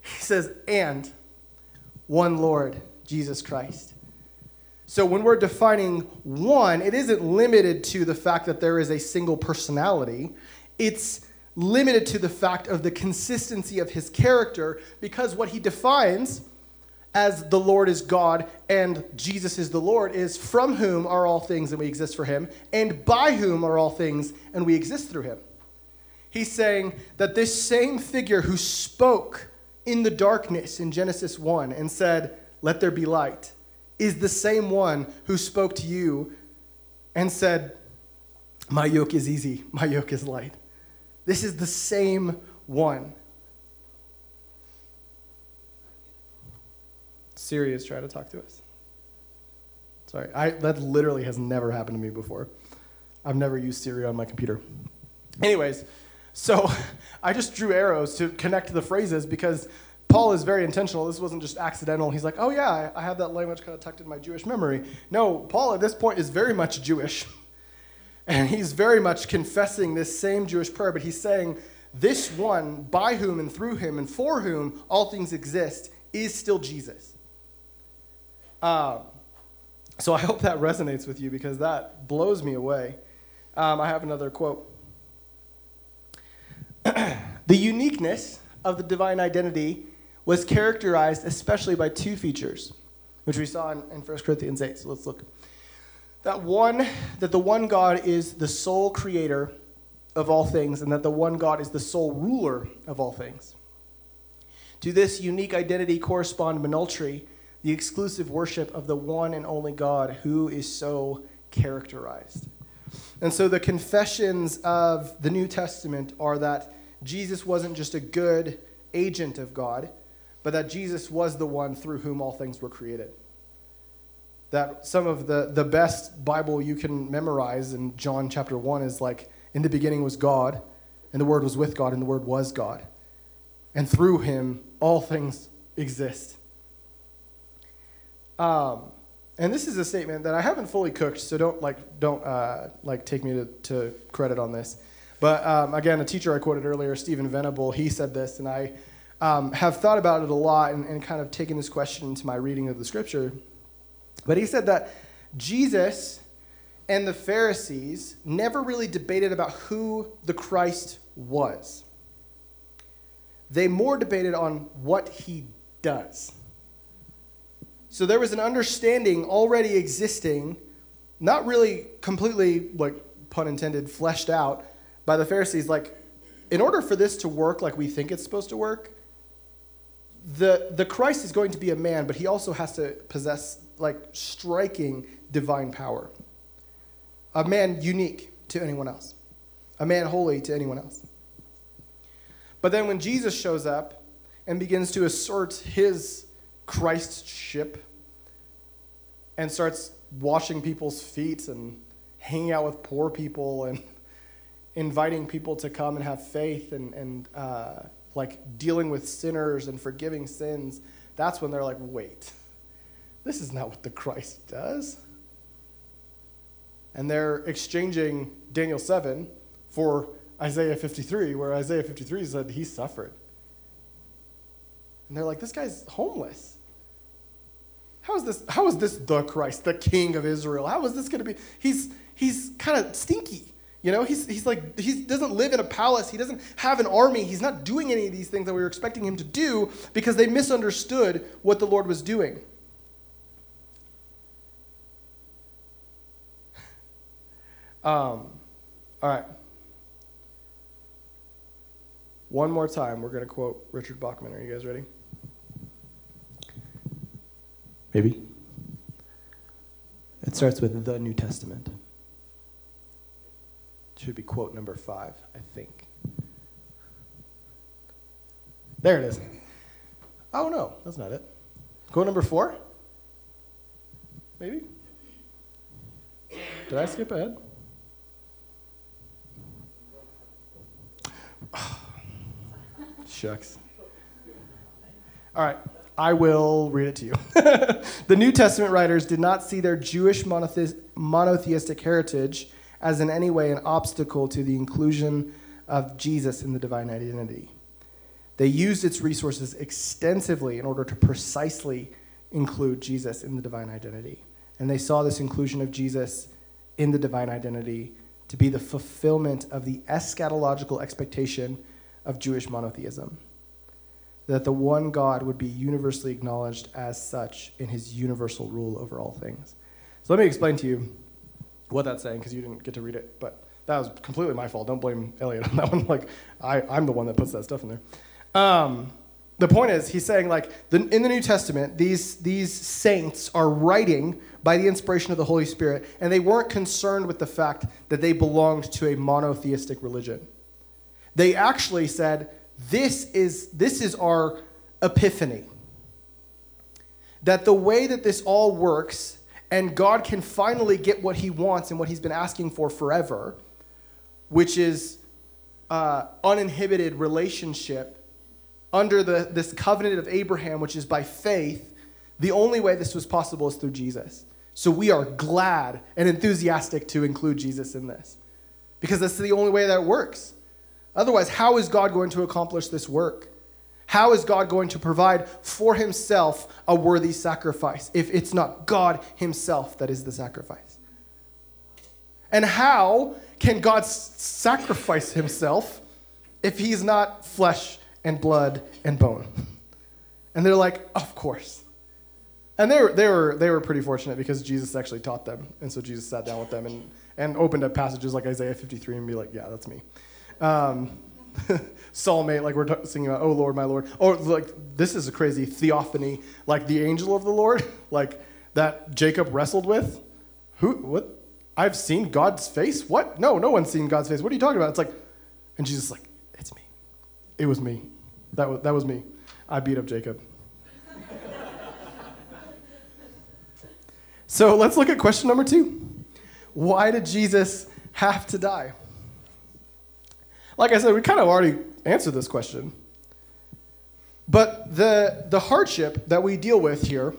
He says, and one Lord, Jesus Christ. So when we're defining one, it isn't limited to the fact that there is a single personality. It's limited to the fact of the consistency of his character because what he defines as the Lord is God and Jesus is the Lord is from whom are all things and we exist for him, and by whom are all things and we exist through him. He's saying that this same figure who spoke in the darkness in Genesis 1 and said, Let there be light, is the same one who spoke to you and said, My yoke is easy, my yoke is light. This is the same one. Siri is trying to talk to us. Sorry, I, that literally has never happened to me before. I've never used Siri on my computer. Anyways, so I just drew arrows to connect the phrases because Paul is very intentional. This wasn't just accidental. He's like, oh, yeah, I have that language kind of tucked in my Jewish memory. No, Paul at this point is very much Jewish. And he's very much confessing this same Jewish prayer, but he's saying, this one, by whom and through him and for whom all things exist, is still Jesus. Um, so I hope that resonates with you because that blows me away. Um, I have another quote. the uniqueness of the divine identity was characterized especially by two features, which we saw in, in 1 Corinthians 8. So let's look. That one, that the one God is the sole creator of all things, and that the one God is the sole ruler of all things. To this unique identity correspond monolatry, the exclusive worship of the one and only God who is so characterized. And so the confessions of the New Testament are that Jesus wasn't just a good agent of God, but that Jesus was the one through whom all things were created. That some of the, the best Bible you can memorize in John chapter 1 is like, in the beginning was God, and the Word was with God, and the Word was God. And through him, all things exist. Um, and this is a statement that I haven't fully cooked, so don't like don't uh, like take me to, to credit on this. But um, again, a teacher I quoted earlier, Stephen Venable, he said this, and I um, have thought about it a lot and, and kind of taken this question into my reading of the scripture. But he said that Jesus and the Pharisees never really debated about who the Christ was. They more debated on what he does. So there was an understanding already existing, not really completely, like, pun intended, fleshed out by the Pharisees. Like, in order for this to work like we think it's supposed to work, the, the Christ is going to be a man, but he also has to possess, like, striking divine power. A man unique to anyone else, a man holy to anyone else. But then when Jesus shows up and begins to assert his Christship and starts washing people's feet and hanging out with poor people and inviting people to come and have faith and, and uh, like dealing with sinners and forgiving sins, that's when they're like, wait, this is not what the Christ does. And they're exchanging Daniel 7 for Isaiah 53, where Isaiah 53 said he suffered. And they're like, this guy's homeless. How is this, how is this the Christ, the King of Israel? How is this going to be? He's, he's kind of stinky. You know, he's, he's like, he doesn't live in a palace. He doesn't have an army. He's not doing any of these things that we were expecting him to do because they misunderstood what the Lord was doing. Um, all right. One more time, we're going to quote Richard Bauckham. Are you guys ready? Maybe. It starts with the New Testament. It Should be quote number five, I think. There it is. Oh no, that's not it. Quote number four? Maybe? Did I skip ahead? Shucks. All right. I will read it to you. the New Testament writers did not see their Jewish monotheistic heritage as in any way an obstacle to the inclusion of Jesus in the divine identity. They used its resources extensively in order to precisely include Jesus in the divine identity. And they saw this inclusion of Jesus in the divine identity to be the fulfillment of the eschatological expectation of Jewish monotheism. That the one God would be universally acknowledged as such in his universal rule over all things. So let me explain to you what that's saying because you didn't get to read it, but that was completely my fault. Don't blame Elliot on that one. Like, I, I'm the one that puts that stuff in there. Um, the point is, he's saying, like, the, in the New Testament, these, these saints are writing by the inspiration of the Holy Spirit, and they weren't concerned with the fact that they belonged to a monotheistic religion. They actually said, this is, this is our epiphany. That the way that this all works, and God can finally get what he wants and what he's been asking for forever, which is uh, uninhibited relationship under the, this covenant of Abraham, which is by faith, the only way this was possible is through Jesus. So we are glad and enthusiastic to include Jesus in this because that's the only way that works. Otherwise, how is God going to accomplish this work? How is God going to provide for himself a worthy sacrifice if it's not God himself that is the sacrifice? And how can God sacrifice himself if he's not flesh and blood and bone? And they're like, Of course. And they were, they, were, they were pretty fortunate because Jesus actually taught them. And so Jesus sat down with them and, and opened up passages like Isaiah 53 and be like, Yeah, that's me. Um, soulmate, like we're t- singing about, oh Lord, my Lord. Or like, this is a crazy theophany, like the angel of the Lord, like that Jacob wrestled with. Who, what? I've seen God's face? What? No, no one's seen God's face. What are you talking about? It's like, and Jesus like, it's me. It was me. That was, that was me. I beat up Jacob. so let's look at question number two. Why did Jesus have to die? Like I said, we kind of already answered this question. But the, the hardship that we deal with here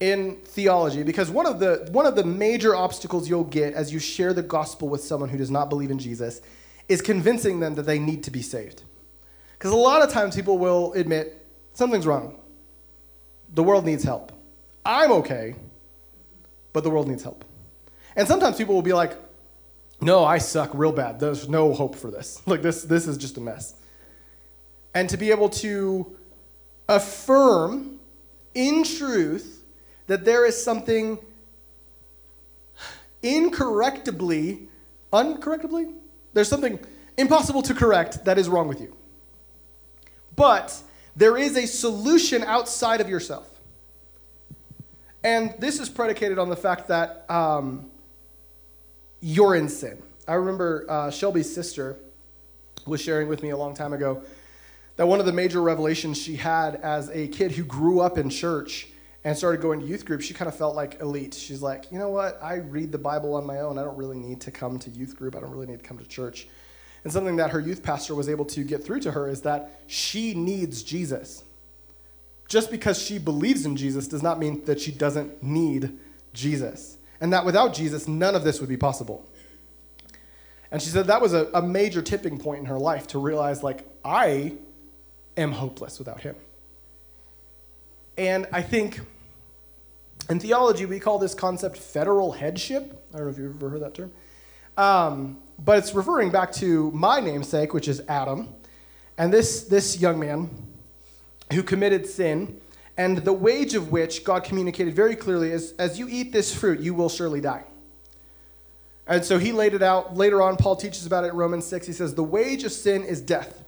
in theology because one of the one of the major obstacles you'll get as you share the gospel with someone who does not believe in Jesus is convincing them that they need to be saved. Because a lot of times people will admit something's wrong. The world needs help. I'm okay, but the world needs help. And sometimes people will be like, "No, I suck real bad. There's no hope for this. Like this this is just a mess." And to be able to affirm in truth that there is something incorrectably, uncorrectably, there's something impossible to correct that is wrong with you. But there is a solution outside of yourself. And this is predicated on the fact that um, you're in sin. I remember uh, Shelby's sister was sharing with me a long time ago that one of the major revelations she had as a kid who grew up in church and started going to youth group, she kind of felt like elite. She's like, you know what? I read the Bible on my own. I don't really need to come to youth group. I don't really need to come to church. And something that her youth pastor was able to get through to her is that she needs Jesus. Just because she believes in Jesus does not mean that she doesn't need Jesus. And that without Jesus, none of this would be possible. And she said that was a, a major tipping point in her life to realize, like, I am hopeless without him. And I think in theology, we call this concept federal headship. I don't know if you've ever heard that term. Um, but it's referring back to my namesake, which is Adam, and this, this young man who committed sin, and the wage of which God communicated very clearly is as you eat this fruit, you will surely die. And so he laid it out. Later on, Paul teaches about it in Romans 6. He says, The wage of sin is death.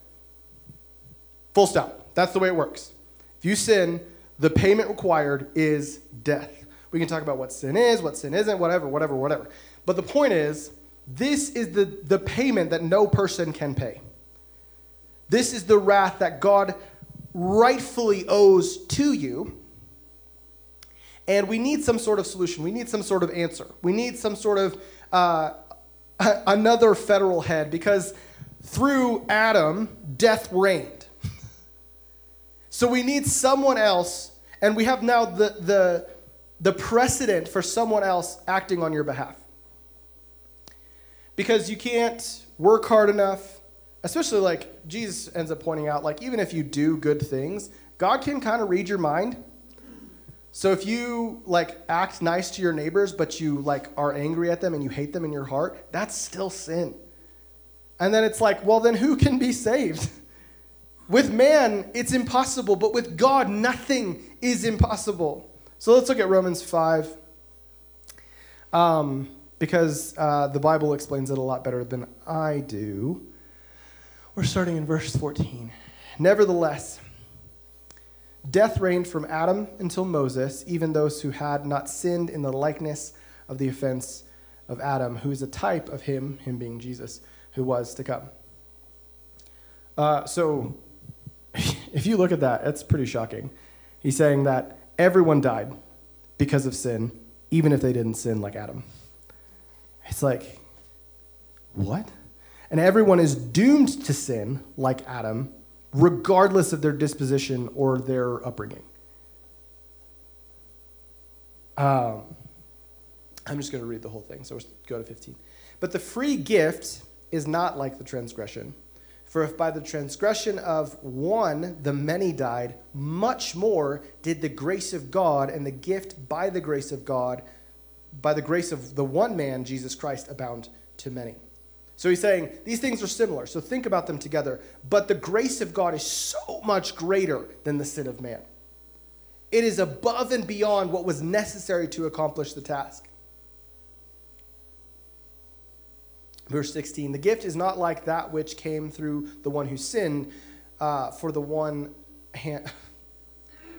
Full stop. That's the way it works. If you sin, the payment required is death. We can talk about what sin is, what sin isn't, whatever, whatever, whatever. But the point is, this is the, the payment that no person can pay. This is the wrath that God rightfully owes to you. And we need some sort of solution. We need some sort of answer. We need some sort of uh, another federal head because through Adam, death reigned. So we need someone else, and we have now the, the, the precedent for someone else acting on your behalf. Because you can't work hard enough, especially like Jesus ends up pointing out, like even if you do good things, God can kind of read your mind. So if you like act nice to your neighbors, but you like are angry at them and you hate them in your heart, that's still sin. And then it's like, well, then who can be saved? With man, it's impossible, but with God, nothing is impossible. So let's look at Romans 5, um, because uh, the Bible explains it a lot better than I do. We're starting in verse 14. Nevertheless, death reigned from Adam until Moses, even those who had not sinned in the likeness of the offense of Adam, who is a type of him, him being Jesus, who was to come. Uh, so, if you look at that, it's pretty shocking. He's saying that everyone died because of sin, even if they didn't sin like Adam. It's like, what? And everyone is doomed to sin like Adam, regardless of their disposition or their upbringing. Um, I'm just going to read the whole thing, so let's go to 15. But the free gift is not like the transgression. For if by the transgression of one the many died, much more did the grace of God and the gift by the grace of God, by the grace of the one man, Jesus Christ, abound to many. So he's saying these things are similar, so think about them together. But the grace of God is so much greater than the sin of man. It is above and beyond what was necessary to accomplish the task. Verse 16 The gift is not like that which came through the one who sinned, uh, for the one hand.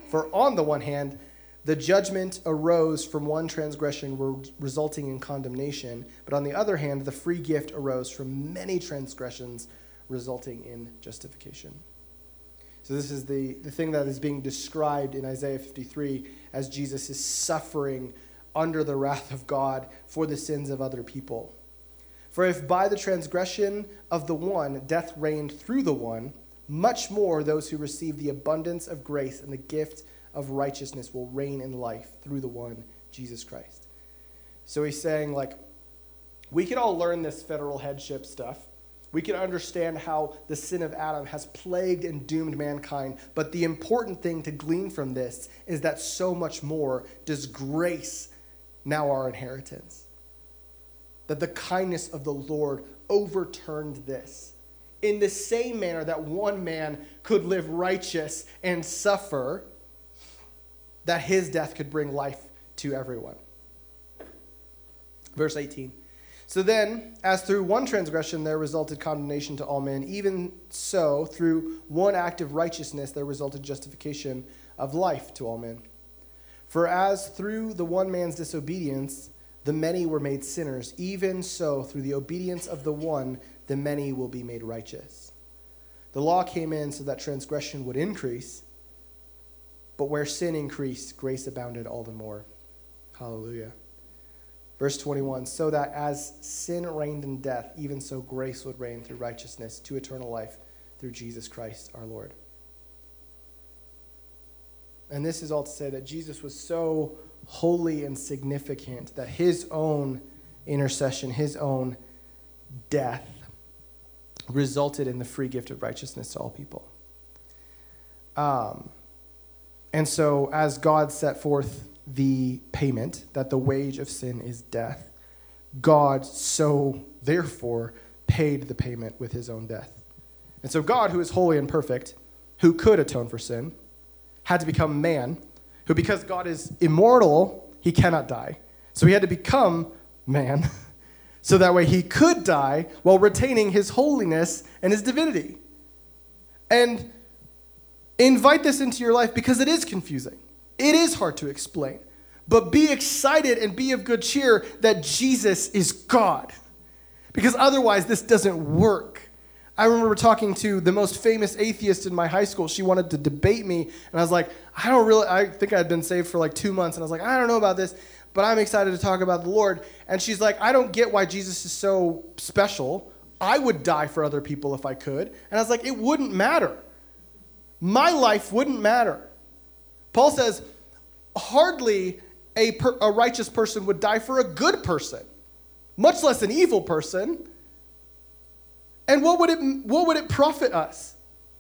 For on the one hand, the judgment arose from one transgression, resulting in condemnation. But on the other hand, the free gift arose from many transgressions, resulting in justification. So, this is the, the thing that is being described in Isaiah 53 as Jesus is suffering under the wrath of God for the sins of other people. For if by the transgression of the one death reigned through the one, much more those who receive the abundance of grace and the gift of righteousness will reign in life through the one, Jesus Christ. So he's saying, like, we can all learn this federal headship stuff. We can understand how the sin of Adam has plagued and doomed mankind. But the important thing to glean from this is that so much more does grace now our inheritance. That the kindness of the Lord overturned this. In the same manner that one man could live righteous and suffer, that his death could bring life to everyone. Verse 18. So then, as through one transgression there resulted condemnation to all men, even so, through one act of righteousness there resulted justification of life to all men. For as through the one man's disobedience the many were made sinners, even so, through the obedience of the one, the many will be made righteous. The law came in so that transgression would increase. But where sin increased, grace abounded all the more. Hallelujah. Verse 21 So that as sin reigned in death, even so grace would reign through righteousness to eternal life through Jesus Christ our Lord. And this is all to say that Jesus was so holy and significant that his own intercession, his own death, resulted in the free gift of righteousness to all people. Um, and so, as God set forth the payment, that the wage of sin is death, God so therefore paid the payment with his own death. And so, God, who is holy and perfect, who could atone for sin, had to become man, who, because God is immortal, he cannot die. So, he had to become man, so that way he could die while retaining his holiness and his divinity. And Invite this into your life because it is confusing. It is hard to explain. But be excited and be of good cheer that Jesus is God. Because otherwise, this doesn't work. I remember talking to the most famous atheist in my high school. She wanted to debate me, and I was like, I don't really, I think I'd been saved for like two months, and I was like, I don't know about this, but I'm excited to talk about the Lord. And she's like, I don't get why Jesus is so special. I would die for other people if I could. And I was like, it wouldn't matter my life wouldn't matter. Paul says, hardly a, per, a righteous person would die for a good person, much less an evil person. And what would it, what would it profit us?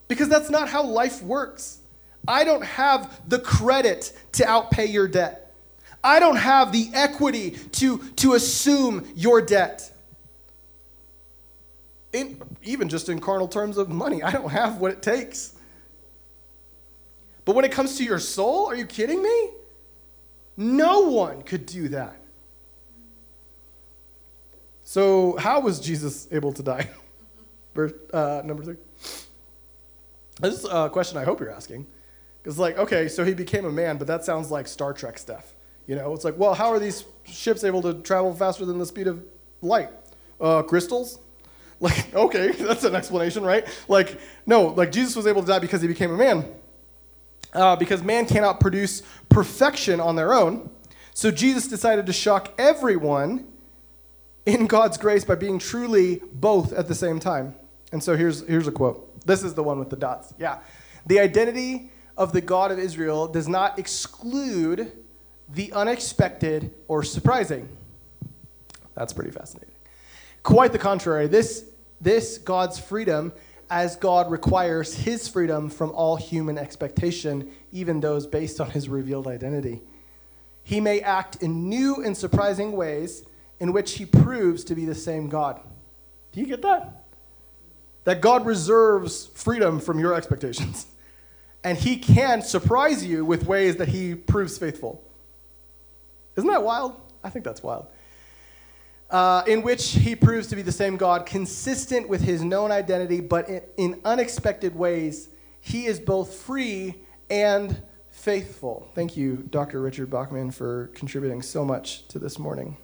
Because that's not how life works. I don't have the credit to outpay your debt. I don't have the equity to, to assume your debt. In, even just in carnal terms of money, I don't have what it takes. But when it comes to your soul, are you kidding me? No one could do that. So, how was Jesus able to die? Verse uh, number three. This is a question I hope you're asking. Because, like, okay, so he became a man, but that sounds like Star Trek stuff. You know, it's like, well, how are these ships able to travel faster than the speed of light? Uh, crystals? Like, okay, that's an explanation, right? Like, no, like Jesus was able to die because he became a man uh, because man cannot produce perfection on their own. So Jesus decided to shock everyone in God's grace by being truly both at the same time. And so here's, here's a quote. This is the one with the dots. Yeah. The identity of the God of Israel does not exclude the unexpected or surprising. That's pretty fascinating. Quite the contrary. This, this God's freedom as God requires his freedom from all human expectation, even those based on his revealed identity. He may act in new and surprising ways in which he proves to be the same God. Do you get that? That God reserves freedom from your expectations. And he can surprise you with ways that he proves faithful. Isn't that wild? I think that's wild uh, in which he proves to be the same God, consistent with his known identity, but in, in unexpected ways, he is both free and faithful. Thank you, Dr. Richard Bauckham, for contributing so much to this morning.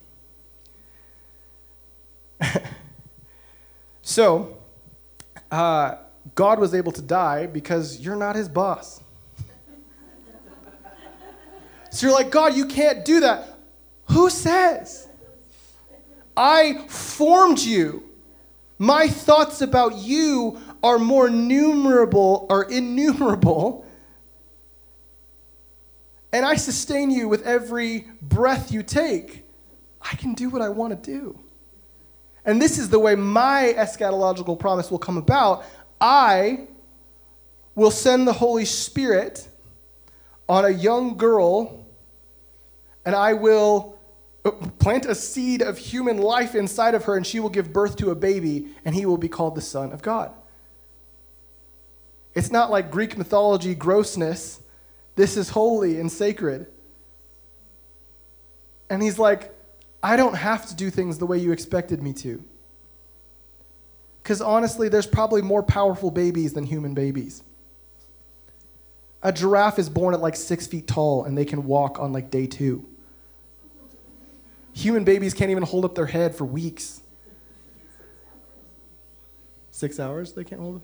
so, uh, God was able to die because you're not his boss. so you're like, God, you can't do that. Who says? I formed you. My thoughts about you are more numerable or innumerable. And I sustain you with every breath you take. I can do what I want to do. And this is the way my eschatological promise will come about. I will send the Holy Spirit on a young girl, and I will plant a seed of human life inside of her, and she will give birth to a baby, and he will be called the Son of God. It's not like Greek mythology grossness. This is holy and sacred. And he's like, I don't have to do things the way you expected me to. Because honestly, there's probably more powerful babies than human babies. A giraffe is born at like six feet tall and they can walk on like day two. Human babies can't even hold up their head for weeks. Six hours they can't hold it?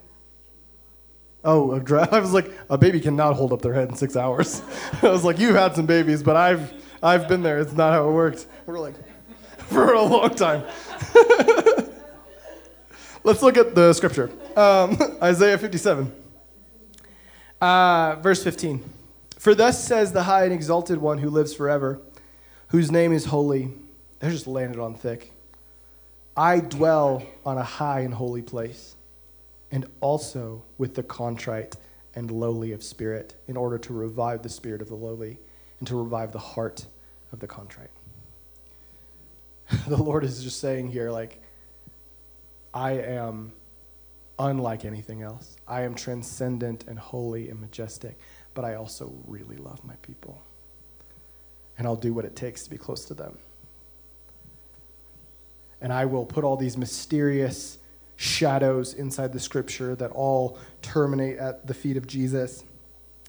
Oh, a dra- I was like, a baby cannot hold up their head in six hours. I was like, you've had some babies, but I've, I've been there. It's not how it works. We're like, for a long time. Let's look at the scripture um, Isaiah 57, uh, verse 15. For thus says the high and exalted one who lives forever whose name is holy. They're just landed on thick. I dwell on a high and holy place, and also with the contrite and lowly of spirit, in order to revive the spirit of the lowly and to revive the heart of the contrite. the Lord is just saying here, like, I am unlike anything else. I am transcendent and holy and majestic, but I also really love my people and I'll do what it takes to be close to them. And I will put all these mysterious shadows inside the scripture that all terminate at the feet of Jesus.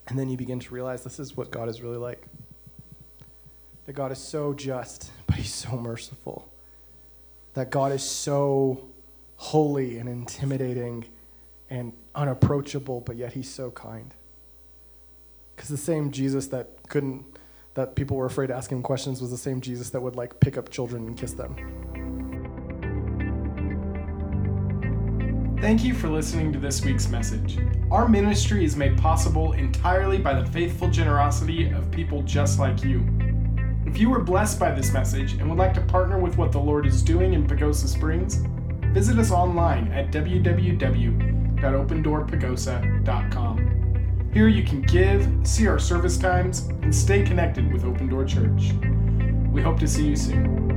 And then you begin to realize this is what God is really like. That God is so just, but He's so merciful. That God is so holy and intimidating and unapproachable, but yet He's so kind. Because the same Jesus that couldn't that people were afraid to ask him questions was the same Jesus that would like pick up children and kiss them. Thank you for listening to this week's message. Our ministry is made possible entirely by the faithful generosity of people just like you. If you were blessed by this message and would like to partner with what the Lord is doing in Pagosa Springs, visit us online at www.opendoorpagosa.com. Here you can give, see our service times, and stay connected with Open Door Church. We hope to see you soon.